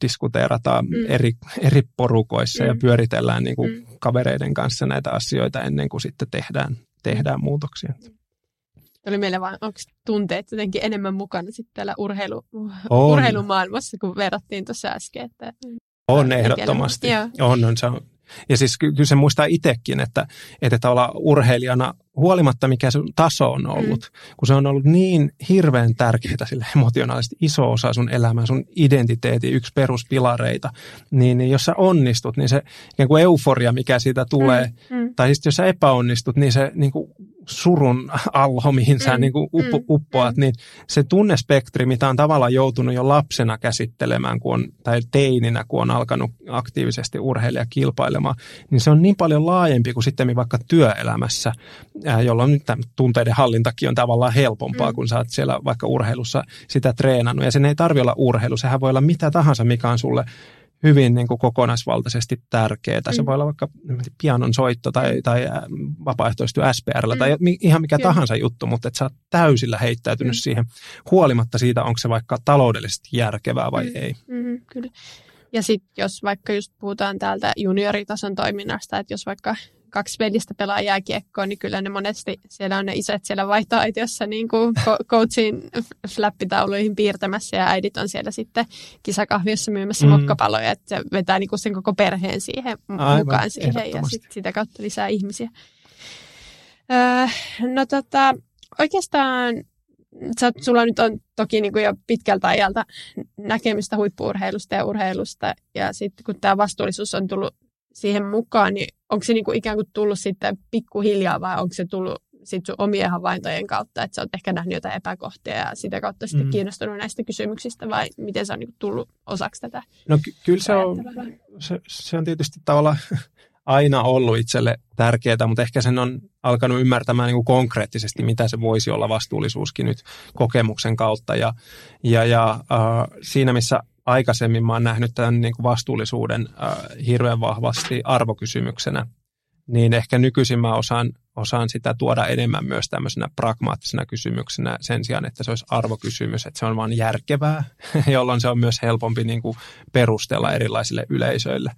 diskuteerataan mm. eri, eri porukoissa mm. ja pyöritellään niin kuin mm. kavereiden kanssa näitä asioita ennen kuin sitten tehdään, tehdään muutoksia. Oli meillä vaan, onko tunteet jotenkin enemmän mukana sitten täällä urheilu, on. urheilumaailmassa, kun verrattiin tuossa äsken. Että, on ehdottomasti. On, on, se on ja siis kyllä se muistaa itsekin, että, että tavallaan urheilijana, huolimatta mikä se taso on ollut, mm. kun se on ollut niin hirveän tärkeää sille emotionaalisesti iso osa sun elämää, sun identiteetin yksi peruspilareita, niin, niin jos sä onnistut, niin se ikään kuin euforia, mikä siitä tulee, mm. Mm. tai sitten jos sä epäonnistut, niin se niin kuin surun alho, mihin sä mm, niin kuin uppo, mm, uppoat, mm. niin se tunnespektri, mitä on tavallaan joutunut jo lapsena käsittelemään, kun on, tai teininä, kun on alkanut aktiivisesti urheilija kilpailemaan, niin se on niin paljon laajempi kuin sitten vaikka työelämässä, jolloin nyt tunteiden hallintakin on tavallaan helpompaa, mm. kun sä oot siellä vaikka urheilussa sitä treenannut. Ja sen ei tarvi olla urheilu, sehän voi olla mitä tahansa, mikä on sulle hyvin niin kuin kokonaisvaltaisesti tärkeää. Mm. Se voi olla vaikka pianon soitto tai, tai vapaaehtoistyö SPRllä mm. tai ihan mikä Kyllä. tahansa juttu, mutta että sä oot täysillä heittäytynyt mm. siihen huolimatta siitä, onko se vaikka taloudellisesti järkevää vai mm. ei. Mm-hmm, kyllä. Ja sitten jos vaikka just puhutaan täältä junioritason toiminnasta, että jos vaikka kaksi velistä pelaa jääkiekkoa, niin kyllä ne monesti, siellä on ne isät siellä vaihtoaitiossa niin kuin coachin flappitauluihin piirtämässä ja äidit on siellä sitten kisakahviossa myymässä mm. mokkapaloja, että se vetää niin kuin sen koko perheen siihen Aivan, mukaan siihen ja sit, sitä kautta lisää ihmisiä. Öö, no tota, oikeastaan sä, sulla nyt on toki niin kuin jo pitkältä ajalta näkemystä huippuurheilusta ja urheilusta ja sitten kun tämä vastuullisuus on tullut siihen mukaan, niin onko se niinku ikään kuin tullut sitten pikkuhiljaa vai onko se tullut sit sun omien havaintojen kautta, että sä oot ehkä nähnyt jotain epäkohtia ja sitä kautta sitten mm. kiinnostunut näistä kysymyksistä vai miten se on niinku tullut osaksi tätä? No ky- kyllä se on, se, se on tietysti tavallaan aina ollut itselle tärkeää, mutta ehkä sen on alkanut ymmärtämään niin kuin konkreettisesti, mitä se voisi olla vastuullisuuskin nyt kokemuksen kautta. Ja, ja, ja äh, siinä, missä aikaisemmin mä oon nähnyt tämän niin kuin vastuullisuuden äh, hirveän vahvasti arvokysymyksenä, niin ehkä nykyisin mä osaan, osaan sitä tuoda enemmän myös tämmöisenä pragmaattisena kysymyksenä sen sijaan, että se olisi arvokysymys, että se on vaan järkevää, jolloin se on myös helpompi niin kuin perustella erilaisille yleisöille.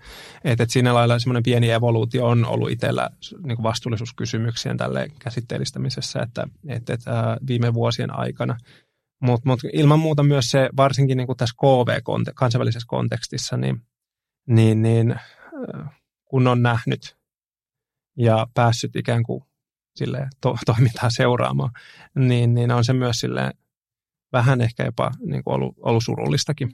Et, et siinä lailla semmoinen pieni evoluutio on ollut itsellä niin kuin vastuullisuuskysymyksien tälle käsitteellistämisessä, että et, et, äh, viime vuosien aikana – mutta mut ilman muuta myös se, varsinkin niin kuin tässä KV-kansainvälisessä kontekstissa, niin, niin, niin kun on nähnyt ja päässyt ikään kuin sille to, toimintaa seuraamaan, niin, niin on se myös sille vähän ehkä jopa niin kuin ollut, ollut surullistakin.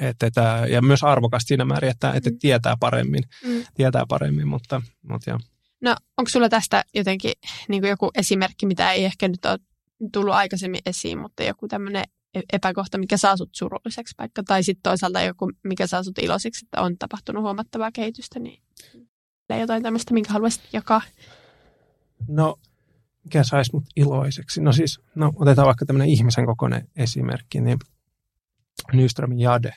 Et, et, ja myös arvokasta siinä määrin, että, että mm. tietää paremmin, mm. tietää paremmin, mutta, mutta joo. No onko sulla tästä jotenkin niin kuin joku esimerkki, mitä ei ehkä nyt ole tullut aikaisemmin esiin, mutta joku tämmöinen e- epäkohta, mikä saa sut surulliseksi vaikka, tai sitten toisaalta joku, mikä saa sut iloiseksi, että on tapahtunut huomattavaa kehitystä, niin jotain tämmöistä, minkä haluaisit jakaa? No, mikä saisi mut iloiseksi? No siis, no otetaan vaikka tämmöinen ihmisen kokoinen esimerkki, niin Nyströmin Jade,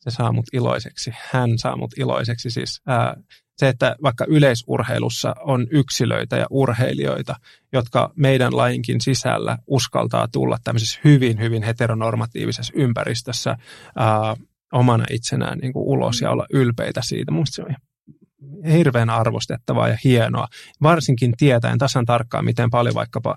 se saa mut iloiseksi. Hän saa mut iloiseksi. Siis ää, se, että vaikka yleisurheilussa on yksilöitä ja urheilijoita, jotka meidän lajinkin sisällä uskaltaa tulla tämmöisessä hyvin, hyvin heteronormatiivisessa ympäristössä ää, omana itsenään niin kuin ulos ja olla ylpeitä siitä. Minusta se on hirveän arvostettavaa ja hienoa, varsinkin tietäen tasan tarkkaan, miten paljon vaikkapa,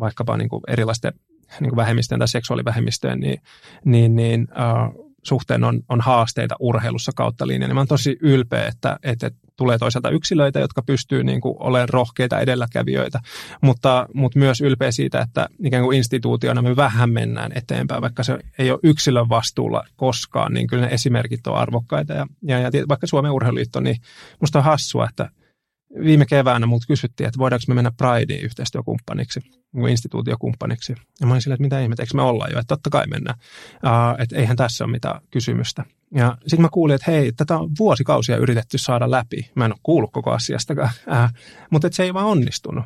vaikkapa niin kuin erilaisten niin kuin vähemmistöjen tai seksuaalivähemmistöjen niin, niin, niin uh, suhteen on, on haasteita urheilussa kautta linjan. Niin mä oon tosi ylpeä, että, että tulee toisaalta yksilöitä, jotka pystyy niin kuin olemaan rohkeita edelläkävijöitä, mutta, mutta myös ylpeä siitä, että ikään kuin instituutiona me vähän mennään eteenpäin, vaikka se ei ole yksilön vastuulla koskaan, niin kyllä ne esimerkit on arvokkaita. Ja, ja, ja vaikka Suomen urheiluliitto, niin musta on hassua, että viime keväänä multa kysyttiin, että voidaanko me mennä Prideen yhteistyökumppaniksi, instituutiokumppaniksi. Ja mä olin silleen, että mitä ihmettä, eikö me olla jo, että totta kai mennään. Uh, että eihän tässä ole mitään kysymystä. Ja sitten mä kuulin, että hei, tätä on vuosikausia yritetty saada läpi. Mä en ole kuullut koko asiastakaan, uh, mutta että se ei vaan onnistunut.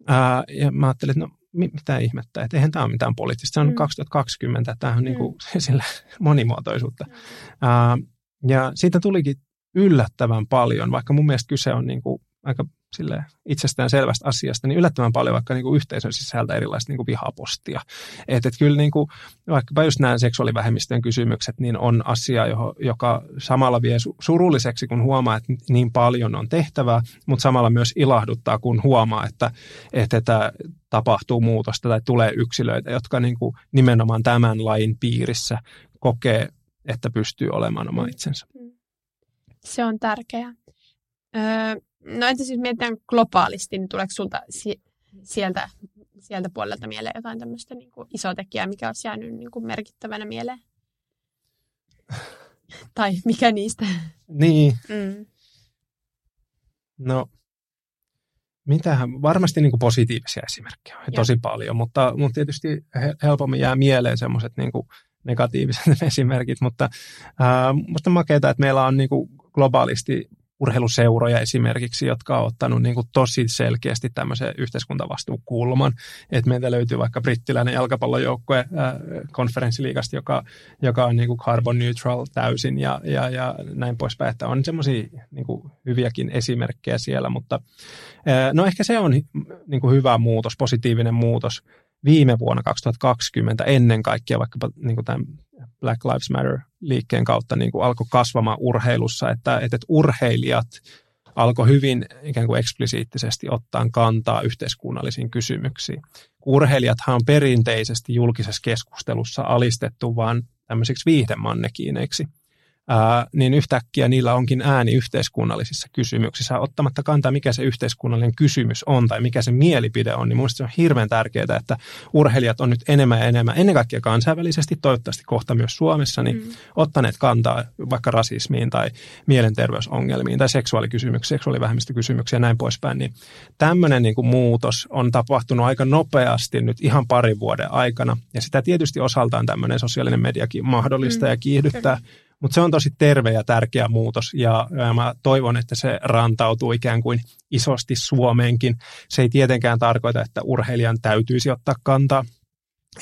Uh, ja mä ajattelin, että no mitä ihmettä, että eihän tämä ole mitään poliittista. Se on mm. 2020, tämä on niin kuin, mm. sillä monimuotoisuutta. Mm. Uh, ja siitä tulikin yllättävän paljon, vaikka mun mielestä kyse on niin kuin aika sille itsestään selvästä asiasta, niin yllättävän paljon vaikka niin kuin yhteisön sisältä erilaista niin kuin vihapostia. Että et kyllä niin kuin, vaikkapa just nämä seksuaalivähemmistöjen kysymykset, niin on asia, johon, joka samalla vie surulliseksi, kun huomaa, että niin paljon on tehtävää, mutta samalla myös ilahduttaa, kun huomaa, että, että, että tapahtuu muutosta tai tulee yksilöitä, jotka niin kuin nimenomaan tämän lain piirissä kokee, että pystyy olemaan oma itsensä. Se on tärkeää. Öö, No entä siis mietitään globaalisti, niin tuleeko sulta si- sieltä, sieltä puolelta mieleen jotain tämmöistä niin kuin isoa tekijää, mikä olisi jäänyt niin kuin merkittävänä mieleen? tai mikä niistä? Niin. Mm. No, mitähän, varmasti niin kuin positiivisia esimerkkejä on tosi paljon, mutta, mutta tietysti helpommin jää mieleen semmoiset niin negatiiviset esimerkit, mutta äh, musta makeita, että meillä on niin kuin globaalisti urheiluseuroja esimerkiksi, jotka on ottanut niin kuin tosi selkeästi tämmöisen yhteiskuntavastuukulman. Että meiltä löytyy vaikka brittiläinen jalkapallojoukkue äh, konferenssiliigasta, joka, joka on niin kuin carbon neutral täysin ja, ja, ja näin poispäin. Että on semmoisia niin hyviäkin esimerkkejä siellä, mutta äh, no ehkä se on niin kuin hyvä muutos, positiivinen muutos viime vuonna 2020 ennen kaikkea vaikkapa niin kuin tämän Black Lives Matter-liikkeen kautta niin kuin alkoi kasvamaan urheilussa, että, että urheilijat alkoi hyvin ikään kuin eksplisiittisesti ottaa kantaa yhteiskunnallisiin kysymyksiin. Urheilijathan on perinteisesti julkisessa keskustelussa alistettu vain tämmöisiksi viihdemannekiineiksi ää, niin yhtäkkiä niillä onkin ääni yhteiskunnallisissa kysymyksissä. Ottamatta kantaa, mikä se yhteiskunnallinen kysymys on tai mikä se mielipide on, niin minusta se on hirveän tärkeää, että urheilijat on nyt enemmän ja enemmän, ennen kaikkea kansainvälisesti, toivottavasti kohta myös Suomessa, niin mm. ottaneet kantaa vaikka rasismiin tai mielenterveysongelmiin tai seksuaalikysymyksiin, seksuaalivähemmistökysymyksiä ja näin poispäin. Niin tämmöinen niin kuin muutos on tapahtunut aika nopeasti nyt ihan parin vuoden aikana ja sitä tietysti osaltaan tämmöinen sosiaalinen mediakin mahdollistaa mm. ja kiihdyttää. Kyllä mutta se on tosi terve ja tärkeä muutos ja, mä toivon, että se rantautuu ikään kuin isosti Suomeenkin. Se ei tietenkään tarkoita, että urheilijan täytyisi ottaa kantaa.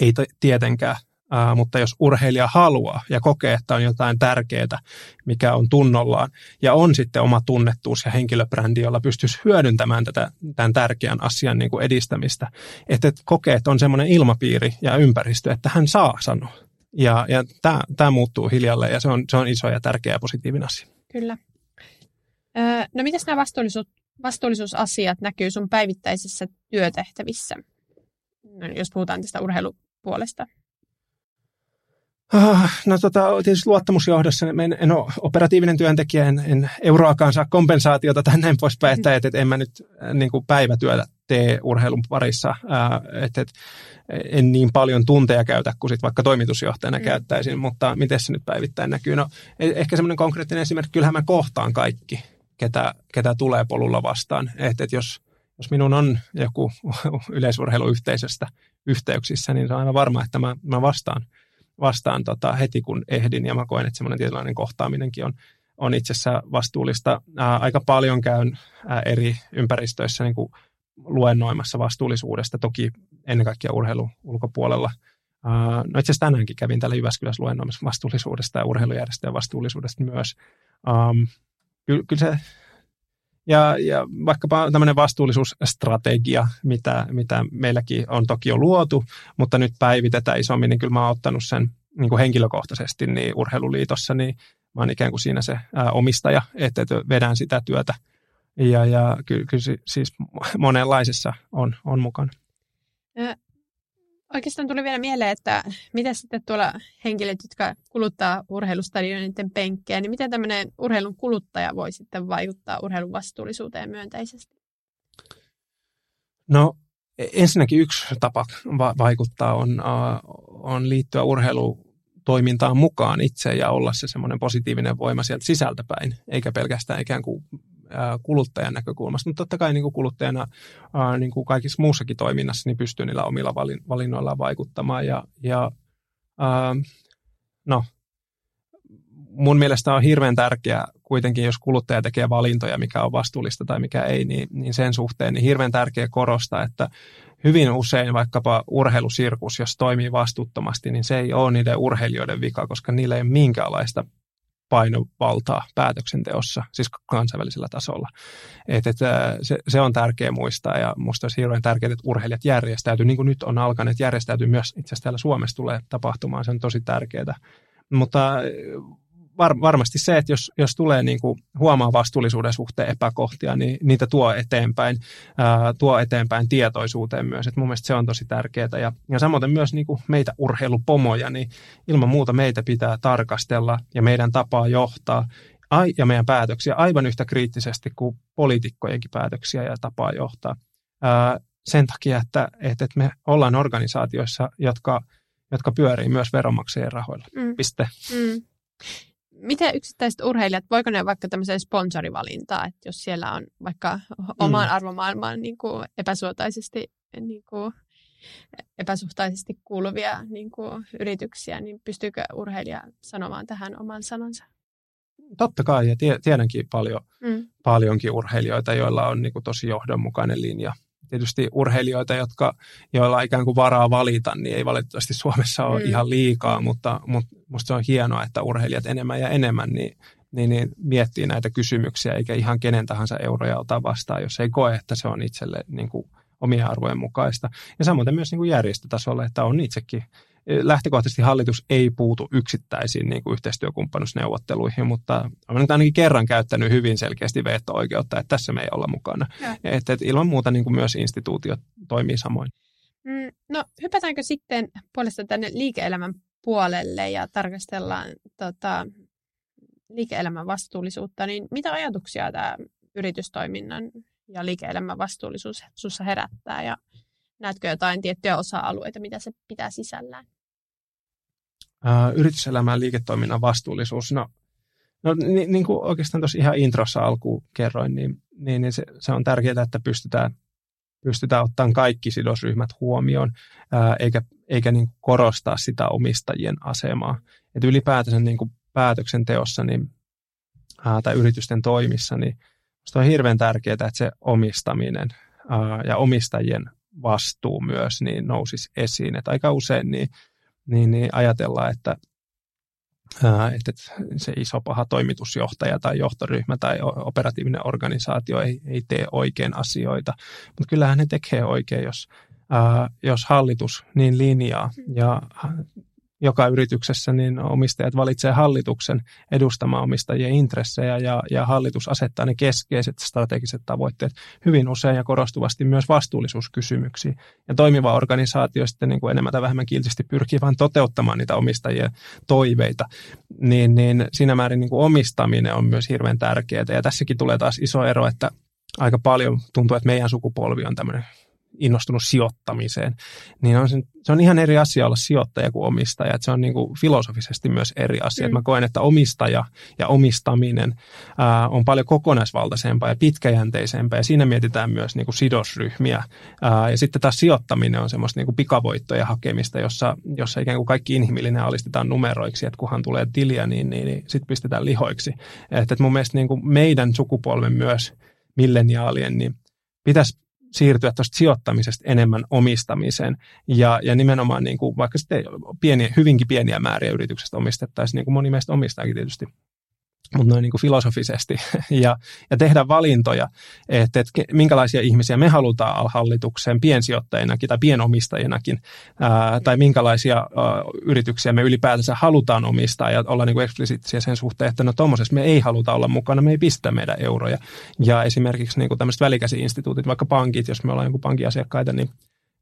Ei t- tietenkään, Uh, mutta jos urheilija haluaa ja kokee, että on jotain tärkeää, mikä on tunnollaan, ja on sitten oma tunnettuus ja henkilöbrändi, jolla pystyisi hyödyntämään tätä, tämän tärkeän asian niin kuin edistämistä, että kokee, että on semmoinen ilmapiiri ja ympäristö, että hän saa sanoa. Ja, ja tämä muuttuu hiljalleen ja se on, se on iso ja tärkeä ja positiivinen asia. Kyllä. No mitäs nämä vastuullisuus, vastuullisuusasiat näkyy sun päivittäisissä työtehtävissä, no, jos puhutaan tästä urheilupuolesta? Ah, no tota, tietysti luottamusjohdossa en, en ole operatiivinen työntekijä, en, en euroakaan saa kompensaatiota tai näin poispäin, että, että, että en mä nyt niin kuin päivätyötä tee urheilun parissa, että, että en niin paljon tunteja käytä kuin sit vaikka toimitusjohtajana mm. käyttäisin, mutta miten se nyt päivittäin näkyy? No e, ehkä semmoinen konkreettinen esimerkki, kyllähän mä kohtaan kaikki, ketä, ketä tulee polulla vastaan, että, että jos, jos minun on joku yleisurheiluyhteisöstä yhteyksissä, niin se on aivan varma, että mä, mä vastaan, vastaan tota heti kun ehdin ja mä koen, että semmoinen tietynlainen kohtaaminenkin on, on itse asiassa vastuullista. Ää, aika paljon käyn ää, eri ympäristöissä niin kuin luennoimassa vastuullisuudesta, toki ennen kaikkea urheilu ulkopuolella. No itse asiassa tänäänkin kävin täällä Jyväskylässä luennoimassa vastuullisuudesta ja urheilujärjestöjen vastuullisuudesta myös. Um, kyllä se, ja, ja vaikkapa tämmöinen vastuullisuusstrategia, mitä, mitä meilläkin on toki jo luotu, mutta nyt päivitetään isommin, niin kyllä mä oon ottanut sen niin kuin henkilökohtaisesti niin urheiluliitossa, niin mä oon ikään kuin siinä se ää, omistaja, että, vedän sitä työtä – ja, ja kyllä, kyllä siis monenlaisessa on, on mukana. Oikeastaan tuli vielä mieleen, että mitä sitten tuolla henkilöt, jotka kuluttaa urheilustadioniden penkkejä, niin miten tämmöinen urheilun kuluttaja voi sitten vaikuttaa urheilun vastuullisuuteen myönteisesti? No ensinnäkin yksi tapa va- vaikuttaa on, uh, on liittyä urheilutoimintaan mukaan itse ja olla se semmoinen positiivinen voima sieltä sisältäpäin, eikä pelkästään ikään kuin kuluttajan näkökulmasta. Mutta totta kai niin kuin kuluttajana niin kuin kaikissa muussakin toiminnassa niin pystyy niillä omilla valinnoillaan vaikuttamaan. Ja, ja no, mun mielestä on hirveän tärkeää kuitenkin, jos kuluttaja tekee valintoja, mikä on vastuullista tai mikä ei, niin, niin sen suhteen niin hirveän tärkeää korostaa, että hyvin usein vaikkapa urheilusirkus, jos toimii vastuuttomasti, niin se ei ole niiden urheilijoiden vika, koska niillä ei ole minkäänlaista painovaltaa päätöksenteossa, siis kansainvälisellä tasolla. Et, et, se, se on tärkeä muistaa ja minusta olisi hirveän tärkeää, että urheilijat järjestäytyy, niin kuin nyt on alkaneet järjestäytyy myös itse asiassa täällä Suomessa tulee tapahtumaan, se on tosi tärkeää. Mutta var, varmasti se, että jos, jos tulee niin kuin huomaa vastuullisuuden suhteen epäkohtia, niin niitä tuo eteenpäin, ää, tuo eteenpäin tietoisuuteen myös. Et mun mielestä se on tosi tärkeää. Ja, ja samoin myös niin kuin meitä urheilupomoja, niin ilman muuta meitä pitää tarkastella ja meidän tapaa johtaa ja meidän päätöksiä aivan yhtä kriittisesti kuin poliitikkojenkin päätöksiä ja tapaa johtaa. Ää, sen takia, että, että me ollaan organisaatioissa, jotka, jotka pyörii myös veronmaksajien rahoilla. Mm. Piste. Mm miten yksittäiset urheilijat, voiko ne vaikka tämmöiseen sponsorivalintaa, että jos siellä on vaikka omaan mm. arvomaailmaan niin kuin epäsuotaisesti niin kuin, epäsuhtaisesti kuuluvia niin kuin, yrityksiä, niin pystyykö urheilija sanomaan tähän oman sanansa? Totta kai, ja tiedänkin paljon, mm. paljonkin urheilijoita, joilla on niin kuin, tosi johdonmukainen linja tietysti urheilijoita, jotka, joilla ikään kuin varaa valita, niin ei valitettavasti Suomessa ole mm. ihan liikaa, mutta, mutta musta se on hienoa, että urheilijat enemmän ja enemmän niin, niin, niin miettii näitä kysymyksiä, eikä ihan kenen tahansa euroja ota vastaan, jos ei koe, että se on itselle niin kuin omien arvojen mukaista. Ja samoin myös niin kuin järjestötasolla, että on itsekin lähtökohtaisesti hallitus ei puutu yksittäisiin niin kuin yhteistyökumppanuusneuvotteluihin, mutta olen nyt ainakin kerran käyttänyt hyvin selkeästi veto-oikeutta, että tässä me ei olla mukana. Että, että ilman muuta niin kuin myös instituutiot toimii samoin. Mm, no hypätäänkö sitten puolesta tänne liike-elämän puolelle ja tarkastellaan tota, liike-elämän vastuullisuutta, niin mitä ajatuksia tämä yritystoiminnan ja liike-elämän vastuullisuus sinussa herättää ja näetkö jotain tiettyjä osa-alueita, mitä se pitää sisällään? Yrityselämän liiketoiminnan vastuullisuus. No, no niin, niin kuin oikeastaan tuossa ihan introssa alkuun kerroin, niin, niin, niin se, se on tärkeää, että pystytään, pystytään ottamaan kaikki sidosryhmät huomioon, ää, eikä, eikä niin kuin korostaa sitä omistajien asemaa. Et ylipäätänsä niin kuin päätöksenteossa niin, ää, tai yritysten toimissa, niin on hirveän tärkeää, että se omistaminen ja omistajien vastuu myös niin nousisi esiin. Et aika usein niin niin, niin ajatellaan, että, ää, että se iso paha toimitusjohtaja tai johtoryhmä tai operatiivinen organisaatio ei, ei tee oikein asioita, mutta kyllähän ne tekee oikein, jos, ää, jos hallitus niin linjaa. Ja joka yrityksessä niin omistajat valitsee hallituksen edustamaan omistajien intressejä ja, ja hallitus asettaa ne keskeiset strategiset tavoitteet hyvin usein ja korostuvasti myös vastuullisuuskysymyksiin. Ja toimiva organisaatio sitten niin kuin enemmän tai vähemmän kiltisti pyrkii vain toteuttamaan niitä omistajien toiveita, niin, niin siinä määrin niin kuin omistaminen on myös hirveän tärkeää. Ja tässäkin tulee taas iso ero, että aika paljon tuntuu, että meidän sukupolvi on tämmöinen innostunut sijoittamiseen, niin on se, se on ihan eri asia olla sijoittaja kuin omistaja. Että se on niin kuin filosofisesti myös eri asia. Mm. Mä koen, että omistaja ja omistaminen ää, on paljon kokonaisvaltaisempaa ja pitkäjänteisempää. Ja siinä mietitään myös niin kuin sidosryhmiä. Ää, ja sitten taas sijoittaminen on semmoista niin kuin pikavoittoja hakemista, jossa, jossa ikään kuin kaikki inhimillinen alistetaan numeroiksi, että kunhan tulee tiliä, niin, niin, niin sitten pistetään lihoiksi. Että et mun mielestä niin kuin meidän sukupolven myös milleniaalien, niin pitäisi siirtyä tuosta sijoittamisesta enemmän omistamiseen. Ja, ja nimenomaan niin kuin, vaikka sitten pieniä, hyvinkin pieniä määriä yrityksestä omistettaisiin, niin kuin moni meistä omistaakin tietysti mutta noin niin kuin filosofisesti, ja, ja tehdä valintoja, että, että minkälaisia ihmisiä me halutaan hallitukseen piensijoittajinakin tai pienomistajinakin, ää, tai minkälaisia ää, yrityksiä me ylipäätänsä halutaan omistaa ja olla niin kuin eksplisiittisiä sen suhteen, että no tuommoisessa me ei haluta olla mukana, me ei pistä meidän euroja. Ja esimerkiksi niin tämmöiset välikäsi-instituutit, vaikka pankit, jos me ollaan jonkun pankin asiakkaita, niin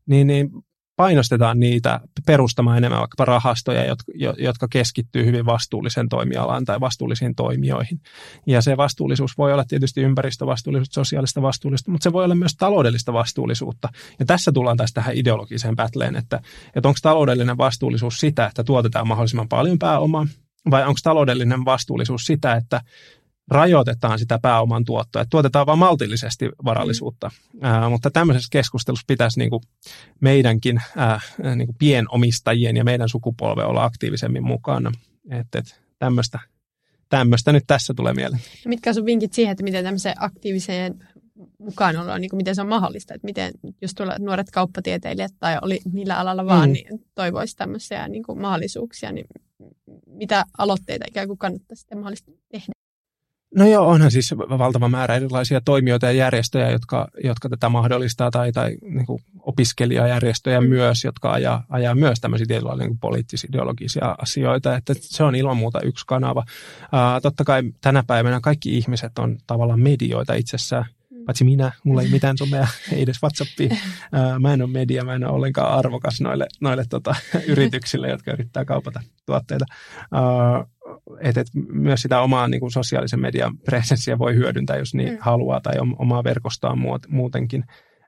niin, niin painostetaan niitä perustamaan enemmän vaikkapa rahastoja, jotka, jotka keskittyy hyvin vastuulliseen toimialaan tai vastuullisiin toimijoihin. Ja se vastuullisuus voi olla tietysti ympäristövastuullisuutta, sosiaalista vastuullisuutta, mutta se voi olla myös taloudellista vastuullisuutta. Ja tässä tullaan taas tähän ideologiseen pätleen, että, että onko taloudellinen vastuullisuus sitä, että tuotetaan mahdollisimman paljon pääomaa, vai onko taloudellinen vastuullisuus sitä, että rajoitetaan sitä pääoman tuottoa, että tuotetaan vain maltillisesti varallisuutta. Mm. Ää, mutta tämmöisessä keskustelussa pitäisi niin kuin meidänkin ää, niin kuin pienomistajien ja meidän sukupolve olla aktiivisemmin mukana. Että et, tämmöistä, tämmöistä nyt tässä tulee mieleen. Mitkä on sun vinkit siihen, että miten tämmöiseen aktiiviseen mukanaoloa, niin kuin miten se on mahdollista, että miten jos tuolla nuoret kauppatieteilijät tai oli millä alalla vaan, mm. niin toivoisi tämmöisiä niin kuin mahdollisuuksia, niin mitä aloitteita ikään kuin kannattaa sitten mahdollisesti tehdä? No joo, onhan siis valtava määrä erilaisia toimijoita ja järjestöjä, jotka, jotka tätä mahdollistaa, tai, tai niin kuin opiskelijajärjestöjä mm. myös, jotka ajaa, ajaa myös tämmöisiä tietynlaisia niin poliittis-ideologisia asioita, että se on ilman muuta yksi kanava. Uh, totta kai tänä päivänä kaikki ihmiset on tavallaan medioita itsessään, mm. paitsi minä, mulla ei mitään somea, ei edes Whatsappia. Uh, mä en ole media, mä en ole ollenkaan arvokas noille, noille tota, yrityksille, jotka yrittää kaupata tuotteita. Uh, että et myös sitä omaa niin kuin sosiaalisen median presenssiä voi hyödyntää, jos niin mm. haluaa, tai omaa verkostoa muutenkin.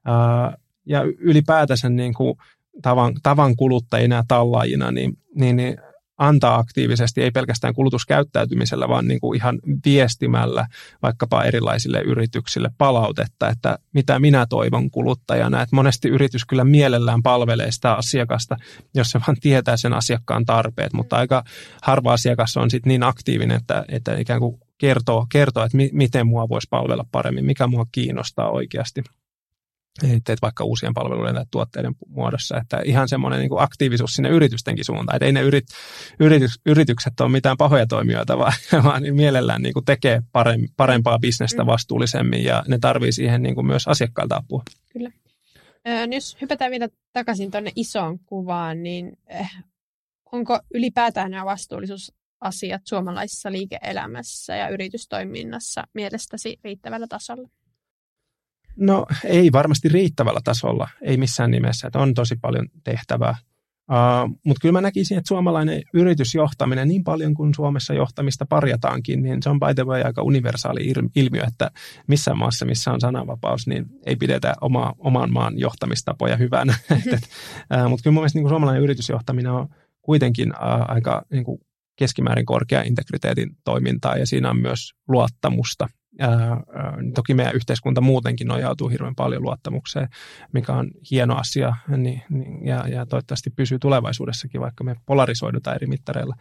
Uh, ja ylipäätänsä niin kuin tavan, tavan kuluttajina ja tallaajina, niin, niin, niin antaa aktiivisesti, ei pelkästään kulutuskäyttäytymisellä, vaan niin kuin ihan viestimällä vaikkapa erilaisille yrityksille palautetta, että mitä minä toivon kuluttajana. Että monesti yritys kyllä mielellään palvelee sitä asiakasta, jos se vaan tietää sen asiakkaan tarpeet, mutta aika harva asiakas on sitten niin aktiivinen, että, että ikään kuin kertoo, kertoo että mi, miten mua voisi palvella paremmin, mikä mua kiinnostaa oikeasti teet vaikka uusien palveluiden tai tuotteiden muodossa, että ihan semmoinen niin aktiivisuus sinne yritystenkin suuntaan, että ei ne yrit, yritys, yritykset ole mitään pahoja toimijoita, vaan, vaan niin mielellään niin kuin tekee parempaa bisnestä mm. vastuullisemmin ja ne tarvii siihen niin kuin myös asiakkailta apua. Kyllä. Jos hypätään vielä takaisin tuonne isoon kuvaan, niin eh, onko ylipäätään nämä vastuullisuusasiat suomalaisessa liike-elämässä ja yritystoiminnassa mielestäsi riittävällä tasolla? No ei varmasti riittävällä tasolla, ei missään nimessä, että on tosi paljon tehtävää. Uh, Mutta kyllä mä näkisin, että suomalainen yritysjohtaminen, niin paljon kuin Suomessa johtamista parjataankin, niin se on by the way aika universaali ilmiö, että missään maassa, missä on sananvapaus, niin ei pidetä oma, oman maan johtamistapoja hyvänä. Uh, Mutta kyllä mun mielestä niin suomalainen yritysjohtaminen on kuitenkin uh, aika niin keskimäärin korkea integriteetin toimintaa ja siinä on myös luottamusta Ää, toki meidän yhteiskunta muutenkin nojautuu hirveän paljon luottamukseen, mikä on hieno asia niin, niin, ja, ja toivottavasti pysyy tulevaisuudessakin, vaikka me polarisoidutaan eri mittareilla.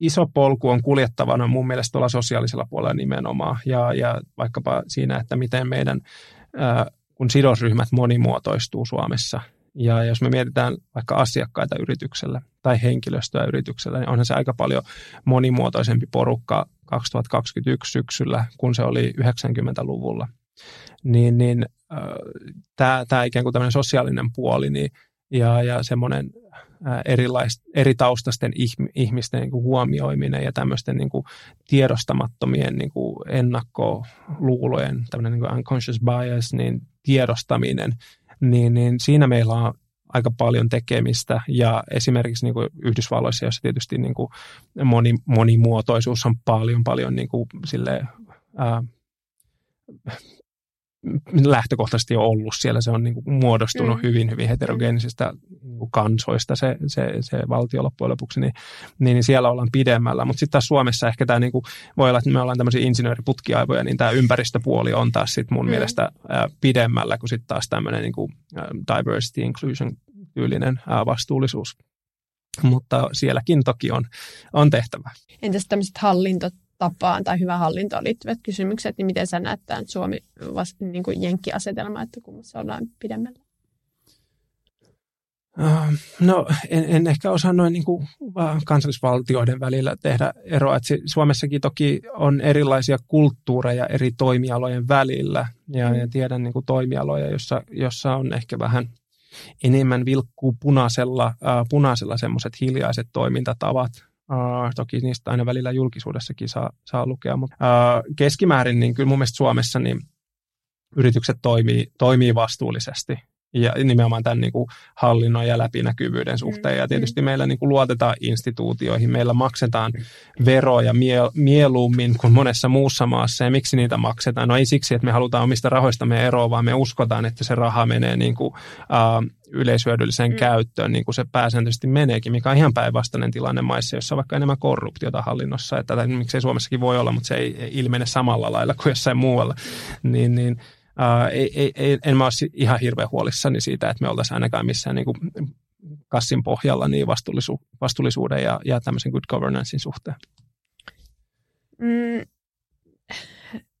Iso polku on kuljettavana mun mielestä tuolla sosiaalisella puolella nimenomaan ja, ja vaikkapa siinä, että miten meidän, ää, kun sidosryhmät monimuotoistuu Suomessa – ja jos me mietitään vaikka asiakkaita yritykselle tai henkilöstöä yritykselle, niin onhan se aika paljon monimuotoisempi porukka 2021 syksyllä, kun se oli 90-luvulla. Niin, niin äh, tämä ikään kuin tämmöinen sosiaalinen puoli niin, ja, ja semmoinen erilais, eri taustasten ihmisten niin kuin huomioiminen ja tämmöisten niin kuin tiedostamattomien niin kuin ennakkoluulojen, tämmöinen niin kuin unconscious bias, niin tiedostaminen, niin, niin siinä meillä on aika paljon tekemistä ja esimerkiksi niin kuin Yhdysvalloissa, jossa tietysti niin kuin moni, monimuotoisuus on paljon, paljon niin kuin sille, ää, lähtökohtaisesti jo ollut siellä. Se on niin kuin muodostunut mm. hyvin, hyvin heterogeenisistä niin kuin kansoista se, se, se valtio loppujen lopuksi, niin, niin siellä ollaan pidemmällä. Mutta sitten taas Suomessa ehkä tämä niin kuin, voi olla, että me ollaan tämmöisiä insinööriputkiaivoja, niin tämä ympäristöpuoli on taas sit mun mm. mielestä ää, pidemmällä kuin sitten taas tämmöinen niin kuin, diversity inclusion tyylinen vastuullisuus. Mutta sielläkin toki on, on tehtävä. Entäs tämmöiset hallintot tapaan tai hyvään hallintoon liittyvät kysymykset, niin miten sä näet tämän Suomi niin kuin jenkkiasetelma, että kummassa ollaan pidemmällä? Uh, no en, en ehkä osaa noin niin kuin kansallisvaltioiden välillä tehdä eroa. Että Suomessakin toki on erilaisia kulttuureja eri toimialojen välillä ja, mm. ja tiedän niin kuin toimialoja, jossa, jossa on ehkä vähän enemmän vilkkuu punaisella, uh, punaisella semmoiset hiljaiset toimintatavat, Uh, toki niistä aina välillä julkisuudessakin saa, saa lukea, mutta uh, keskimäärin niin kyllä mun mielestä Suomessa niin yritykset toimii, toimii vastuullisesti ja nimenomaan tämän niin kuin hallinnon ja läpinäkyvyyden suhteen. Ja tietysti mm. meillä niin kuin luotetaan instituutioihin, meillä maksetaan veroja mie- mieluummin kuin monessa muussa maassa. Ja miksi niitä maksetaan? No ei siksi, että me halutaan omista rahoistamme eroa, vaan me uskotaan, että se raha menee niin kuin, uh, yleishyödylliseen mm. käyttöön, niin kuin se pääsääntöisesti meneekin, mikä on ihan päinvastainen tilanne maissa, jossa on vaikka enemmän korruptiota hallinnossa. Että, tai miksei Suomessakin voi olla, mutta se ei ilmene samalla lailla kuin jossain muualla. Niin, niin Ei, ei, ei, en mä ole ihan hirveän huolissani siitä, että me oltaisiin ainakaan missään niin kuin kassin pohjalla niin vastuullisu, vastuullisuuden ja, ja tämmöisen good governancein suhteen. Mm,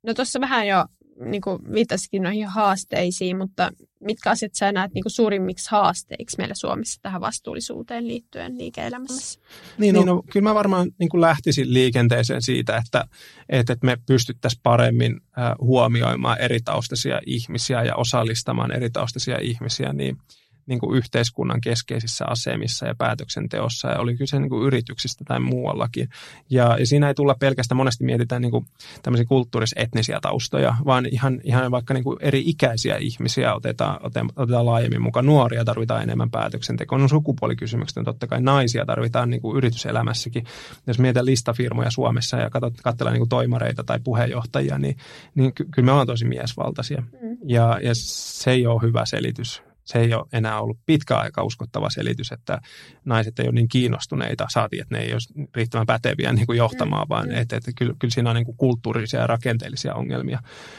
no tuossa vähän jo niin kuin viittasikin noihin haasteisiin, mutta mitkä asiat sä näet niin kuin suurimmiksi haasteiksi meillä Suomessa tähän vastuullisuuteen liittyen liike-elämässä? Niin, no, no kyllä mä varmaan niin kuin lähtisin liikenteeseen siitä, että, että me pystyttäisiin paremmin huomioimaan eri taustaisia ihmisiä ja osallistamaan eri taustaisia ihmisiä, niin – niin kuin yhteiskunnan keskeisissä asemissa ja päätöksenteossa, ja oli kyse niin kuin yrityksistä tai muuallakin. Ja, ja siinä ei tulla pelkästään, monesti mietitään niin kuin tämmöisiä kulttuuris-etnisiä taustoja, vaan ihan, ihan vaikka niin kuin eri ikäisiä ihmisiä otetaan, otetaan laajemmin mukaan. Nuoria tarvitaan enemmän päätöksentekoon. No sukupuolikysymykset on totta kai naisia tarvitaan niin kuin yrityselämässäkin. Jos mietitään listafirmoja Suomessa ja katsellaan niin toimareita tai puheenjohtajia, niin, niin ky- kyllä me ollaan tosi miesvaltaisia. Mm. Ja, ja se ei ole hyvä selitys se ei ole enää ollut pitkä aika uskottava selitys, että naiset ei ole niin kiinnostuneita, saatiin, että ne ei ole riittävän päteviä niin kuin johtamaan, mm, vaan että, että kyllä, kyllä siinä on niin kuin kulttuurisia ja rakenteellisia ongelmia.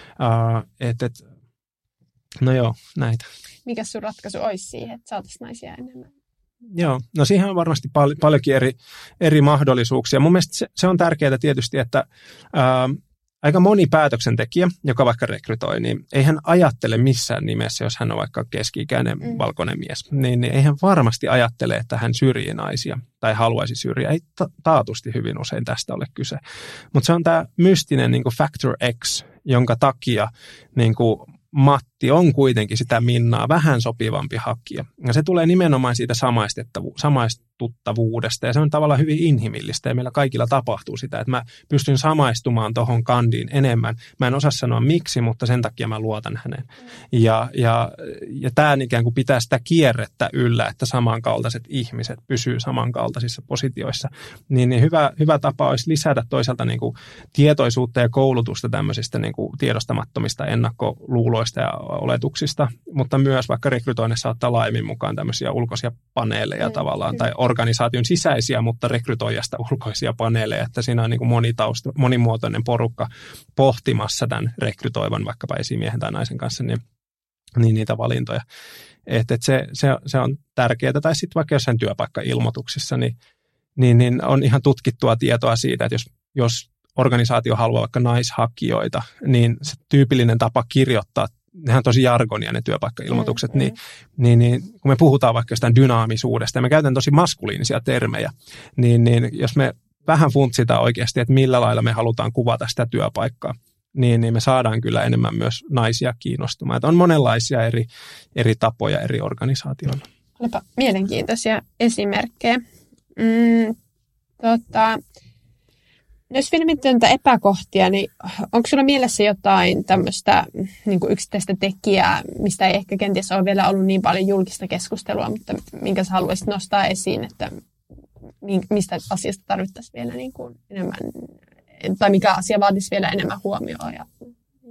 Uh, että, että, no joo, näitä. Mikä sun ratkaisu olisi siihen, että saataisiin naisia enemmän? Joo, no siihen on varmasti pal- paljonkin eri, eri mahdollisuuksia. Mun mielestä se, se on tärkeää tietysti, että uh, aika moni päätöksentekijä, joka vaikka rekrytoi, niin ei hän ajattele missään nimessä, jos hän on vaikka keski-ikäinen mm. valkoinen mies, niin, niin ei hän varmasti ajattele, että hän syrjii naisia tai haluaisi syrjiä. Ei ta- taatusti hyvin usein tästä ole kyse. Mutta se on tämä mystinen niin factor X, jonka takia niin kuin Matti on kuitenkin sitä Minnaa vähän sopivampi hakija. Ja se tulee nimenomaan siitä samaistuttavuudesta ja se on tavallaan hyvin inhimillistä ja meillä kaikilla tapahtuu sitä, että mä pystyn samaistumaan tuohon kandiin enemmän. Mä en osaa sanoa miksi, mutta sen takia mä luotan häneen. Ja, ja, ja tämä ikään kuin pitää sitä kierrettä yllä, että samankaltaiset ihmiset pysyy samankaltaisissa positioissa. Niin, niin hyvä, hyvä tapa olisi lisätä toisaalta niin kuin tietoisuutta ja koulutusta tämmöisistä niin kuin tiedostamattomista ennakkoluuloista ja oletuksista, mutta myös vaikka rekrytoinnissa ottaa laajemmin mukaan tämmöisiä ulkoisia paneeleja mm, tavallaan, mm. tai organisaation sisäisiä, mutta rekrytoijasta ulkoisia paneeleja, että siinä on niin kuin monitausta, monimuotoinen porukka pohtimassa tämän rekrytoivan vaikkapa esimiehen tai naisen kanssa, niin, niin niitä valintoja. Että et se, se, se on tärkeää, tai sitten vaikka jossain työpaikkailmoituksissa, niin, niin, niin on ihan tutkittua tietoa siitä, että jos, jos organisaatio haluaa vaikka naishakijoita, niin se tyypillinen tapa kirjoittaa nehän on tosi jargonia ne työpaikkailmoitukset, mm, niin, mm. Niin, niin kun me puhutaan vaikka jostain dynaamisuudesta ja me käytän tosi maskuliinisia termejä, niin, niin jos me vähän funtsitaan oikeasti, että millä lailla me halutaan kuvata sitä työpaikkaa, niin, niin me saadaan kyllä enemmän myös naisia kiinnostumaan. Että on monenlaisia eri, eri tapoja eri organisaatioilla. Olipa mielenkiintoisia esimerkkejä. Mm, tota, jos vielä mietitään epäkohtia, niin onko sulla mielessä jotain tämmöistä niin yksittäistä tekijää, mistä ei ehkä kenties ole vielä ollut niin paljon julkista keskustelua, mutta minkä sä haluaisit nostaa esiin, että mistä asiasta tarvittaisiin vielä niin kuin enemmän, tai mikä asia vaatisi vielä enemmän huomioon ja,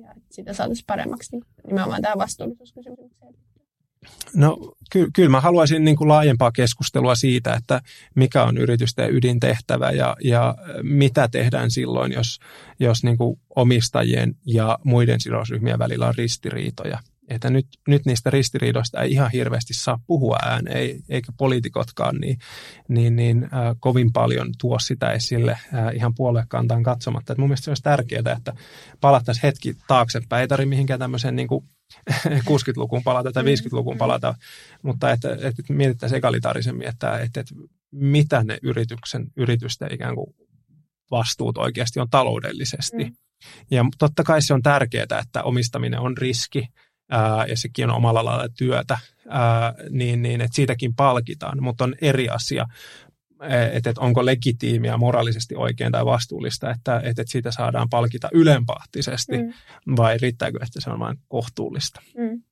ja sitä saataisiin paremmaksi niin nimenomaan tähän vastuullisuuskysymykseen. No ky- kyllä mä haluaisin niin kuin laajempaa keskustelua siitä, että mikä on yritysten ydintehtävä ja, ja mitä tehdään silloin, jos, jos niin kuin omistajien ja muiden sidosryhmien välillä on ristiriitoja. Että nyt, nyt niistä ristiriidoista ei ihan hirveästi saa puhua ääneen, eikä poliitikotkaan niin, niin, niin äh, kovin paljon tuo sitä esille äh, ihan puoluekantaan katsomatta. Et mun mielestä se olisi tärkeää, että palattaisiin hetki taaksepäin. Ei tarvitse mihinkään tämmöiseen niin kuin 60-lukuun palata tai 50-lukuun mm. palata, mutta että, että mietittäisiin egalitaarisemmin, että, että, että mitä ne yrityksen, yritysten ikään kuin vastuut oikeasti on taloudellisesti. Mm. Ja totta kai se on tärkeää, että omistaminen on riski ää, ja sekin on omalla lailla työtä, ää, niin, niin että siitäkin palkitaan, mutta on eri asia että, että onko legitiimiä moraalisesti oikein tai vastuullista, että, että siitä saadaan palkita ylenpahtisesti mm. vai riittääkö, että se on vain kohtuullista. Mm.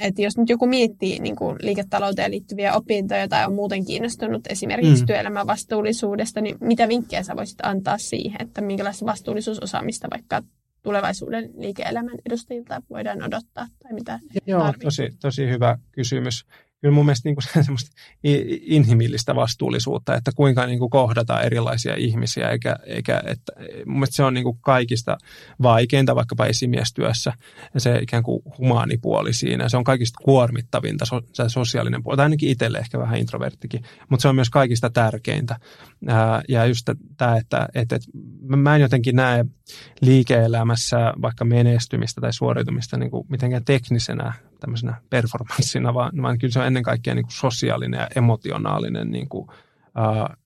Et jos nyt joku miettii niin kuin liiketalouteen liittyviä opintoja tai on muuten kiinnostunut esimerkiksi mm. työelämän vastuullisuudesta, niin mitä vinkkejä sä voisit antaa siihen, että minkälaista vastuullisuusosaamista vaikka tulevaisuuden liike-elämän edustajilta voidaan odottaa tai mitä Joo, tosi, tosi hyvä kysymys. Kyllä mun mielestä niin kuin semmoista inhimillistä vastuullisuutta, että kuinka niin kuin kohdataan erilaisia ihmisiä, eikä, eikä että mun mielestä se on niin kuin kaikista vaikeinta vaikkapa esimiestyössä, se ikään kuin humaanipuoli siinä, se on kaikista kuormittavinta, se sosiaalinen puoli, tai ainakin itselle ehkä vähän introverttikin, mutta se on myös kaikista tärkeintä. Ja just tämä, että, että, että mä en jotenkin näe liike-elämässä vaikka menestymistä tai suoriutumista niin kuin mitenkään teknisenä tämmöisenä performanssina, vaan, vaan kyllä se on ennen kaikkea niin kuin sosiaalinen ja emotionaalinen niin kuin, ää,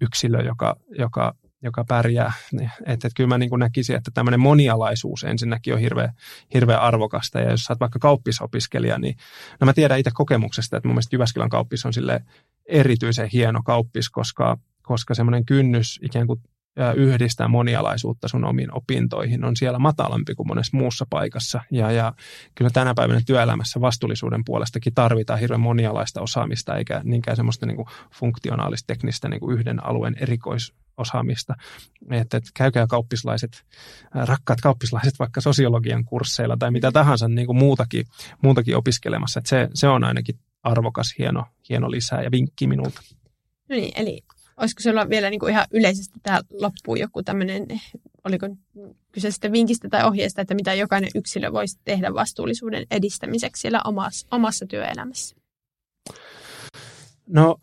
yksilö, joka, joka, joka pärjää. Että, että kyllä mä niin kuin näkisin, että tämmöinen monialaisuus ensinnäkin on hirveän, hirveän arvokasta. Ja jos sä oot vaikka kauppisopiskelija, niin no mä tiedän itse kokemuksesta, että mun mielestä Jyväskylän kauppis on sille erityisen hieno kauppis, koska, koska semmoinen kynnys ikään kuin yhdistää monialaisuutta sun omiin opintoihin on siellä matalampi kuin monessa muussa paikassa. Ja, ja kyllä tänä päivänä työelämässä vastuullisuuden puolestakin tarvitaan hirveän monialaista osaamista, eikä niinkään semmoista niin kuin funktionaalista, teknistä niin kuin yhden alueen erikoisosaamista. Että, että käykää kauppislaiset, rakkaat kauppislaiset vaikka sosiologian kursseilla tai mitä tahansa niin kuin muutakin, muutakin opiskelemassa. Että se, se on ainakin arvokas, hieno, hieno lisää ja vinkki minulta. No niin, eli Olisiko sulla vielä niin kuin ihan yleisesti tähän loppuun joku tämmöinen, oliko kyse sitten vinkistä tai ohjeesta, että mitä jokainen yksilö voisi tehdä vastuullisuuden edistämiseksi siellä omassa, omassa työelämässä? No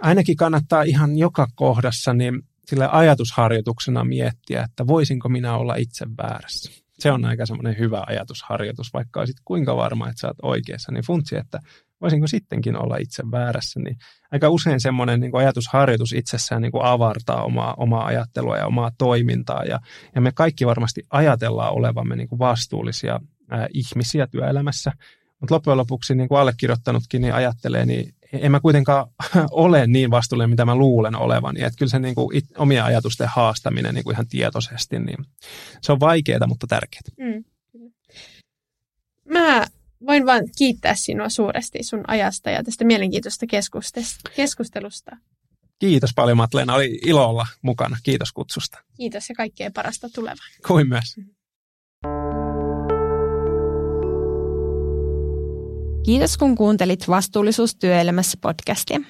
ainakin kannattaa ihan joka kohdassa niin sille ajatusharjoituksena miettiä, että voisinko minä olla itse väärässä. Se on aika semmoinen hyvä ajatusharjoitus, vaikka olisit kuinka varma, että sä oot oikeassa, niin funtsi, että voisinko sittenkin olla itse väärässä, niin aika usein semmoinen niin ajatusharjoitus itsessään niin kuin avartaa omaa, omaa ajattelua ja omaa toimintaa. Ja, ja me kaikki varmasti ajatellaan olevamme niin kuin vastuullisia ää, ihmisiä työelämässä, mutta loppujen lopuksi niin kuin allekirjoittanutkin niin ajattelee, niin en mä kuitenkaan ole niin vastuullinen, mitä mä luulen olevan. Ja että kyllä se niin kuin it, omia ajatusten haastaminen niin kuin ihan tietoisesti, niin se on vaikeaa, mutta tärkeää. Mm, Mä voin vain kiittää sinua suuresti sun ajasta ja tästä mielenkiintoista keskustelusta. Kiitos paljon Matleena, oli ilo olla mukana. Kiitos kutsusta. Kiitos ja kaikkea parasta tulevaan. Kuin myös. Kiitos kun kuuntelit Vastuullisuus työelämässä podcastia.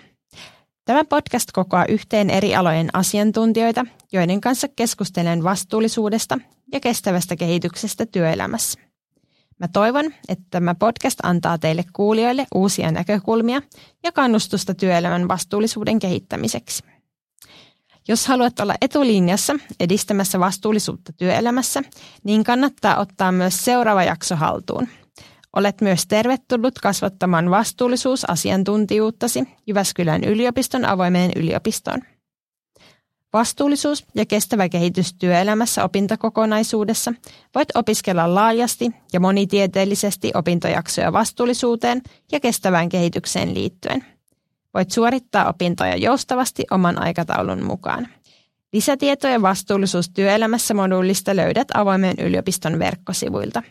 Tämä podcast kokoaa yhteen eri alojen asiantuntijoita, joiden kanssa keskustelen vastuullisuudesta ja kestävästä kehityksestä työelämässä. Mä toivon, että tämä podcast antaa teille kuulijoille uusia näkökulmia ja kannustusta työelämän vastuullisuuden kehittämiseksi. Jos haluat olla etulinjassa edistämässä vastuullisuutta työelämässä, niin kannattaa ottaa myös seuraava jakso haltuun. Olet myös tervetullut kasvattamaan vastuullisuusasiantuntijuuttasi Jyväskylän yliopiston avoimeen yliopistoon. Vastuullisuus ja kestävä kehitys työelämässä opintokokonaisuudessa voit opiskella laajasti ja monitieteellisesti opintojaksoja vastuullisuuteen ja kestävään kehitykseen liittyen. Voit suorittaa opintoja joustavasti oman aikataulun mukaan. Lisätietoja vastuullisuus työelämässä moduulista löydät avoimen yliopiston verkkosivuilta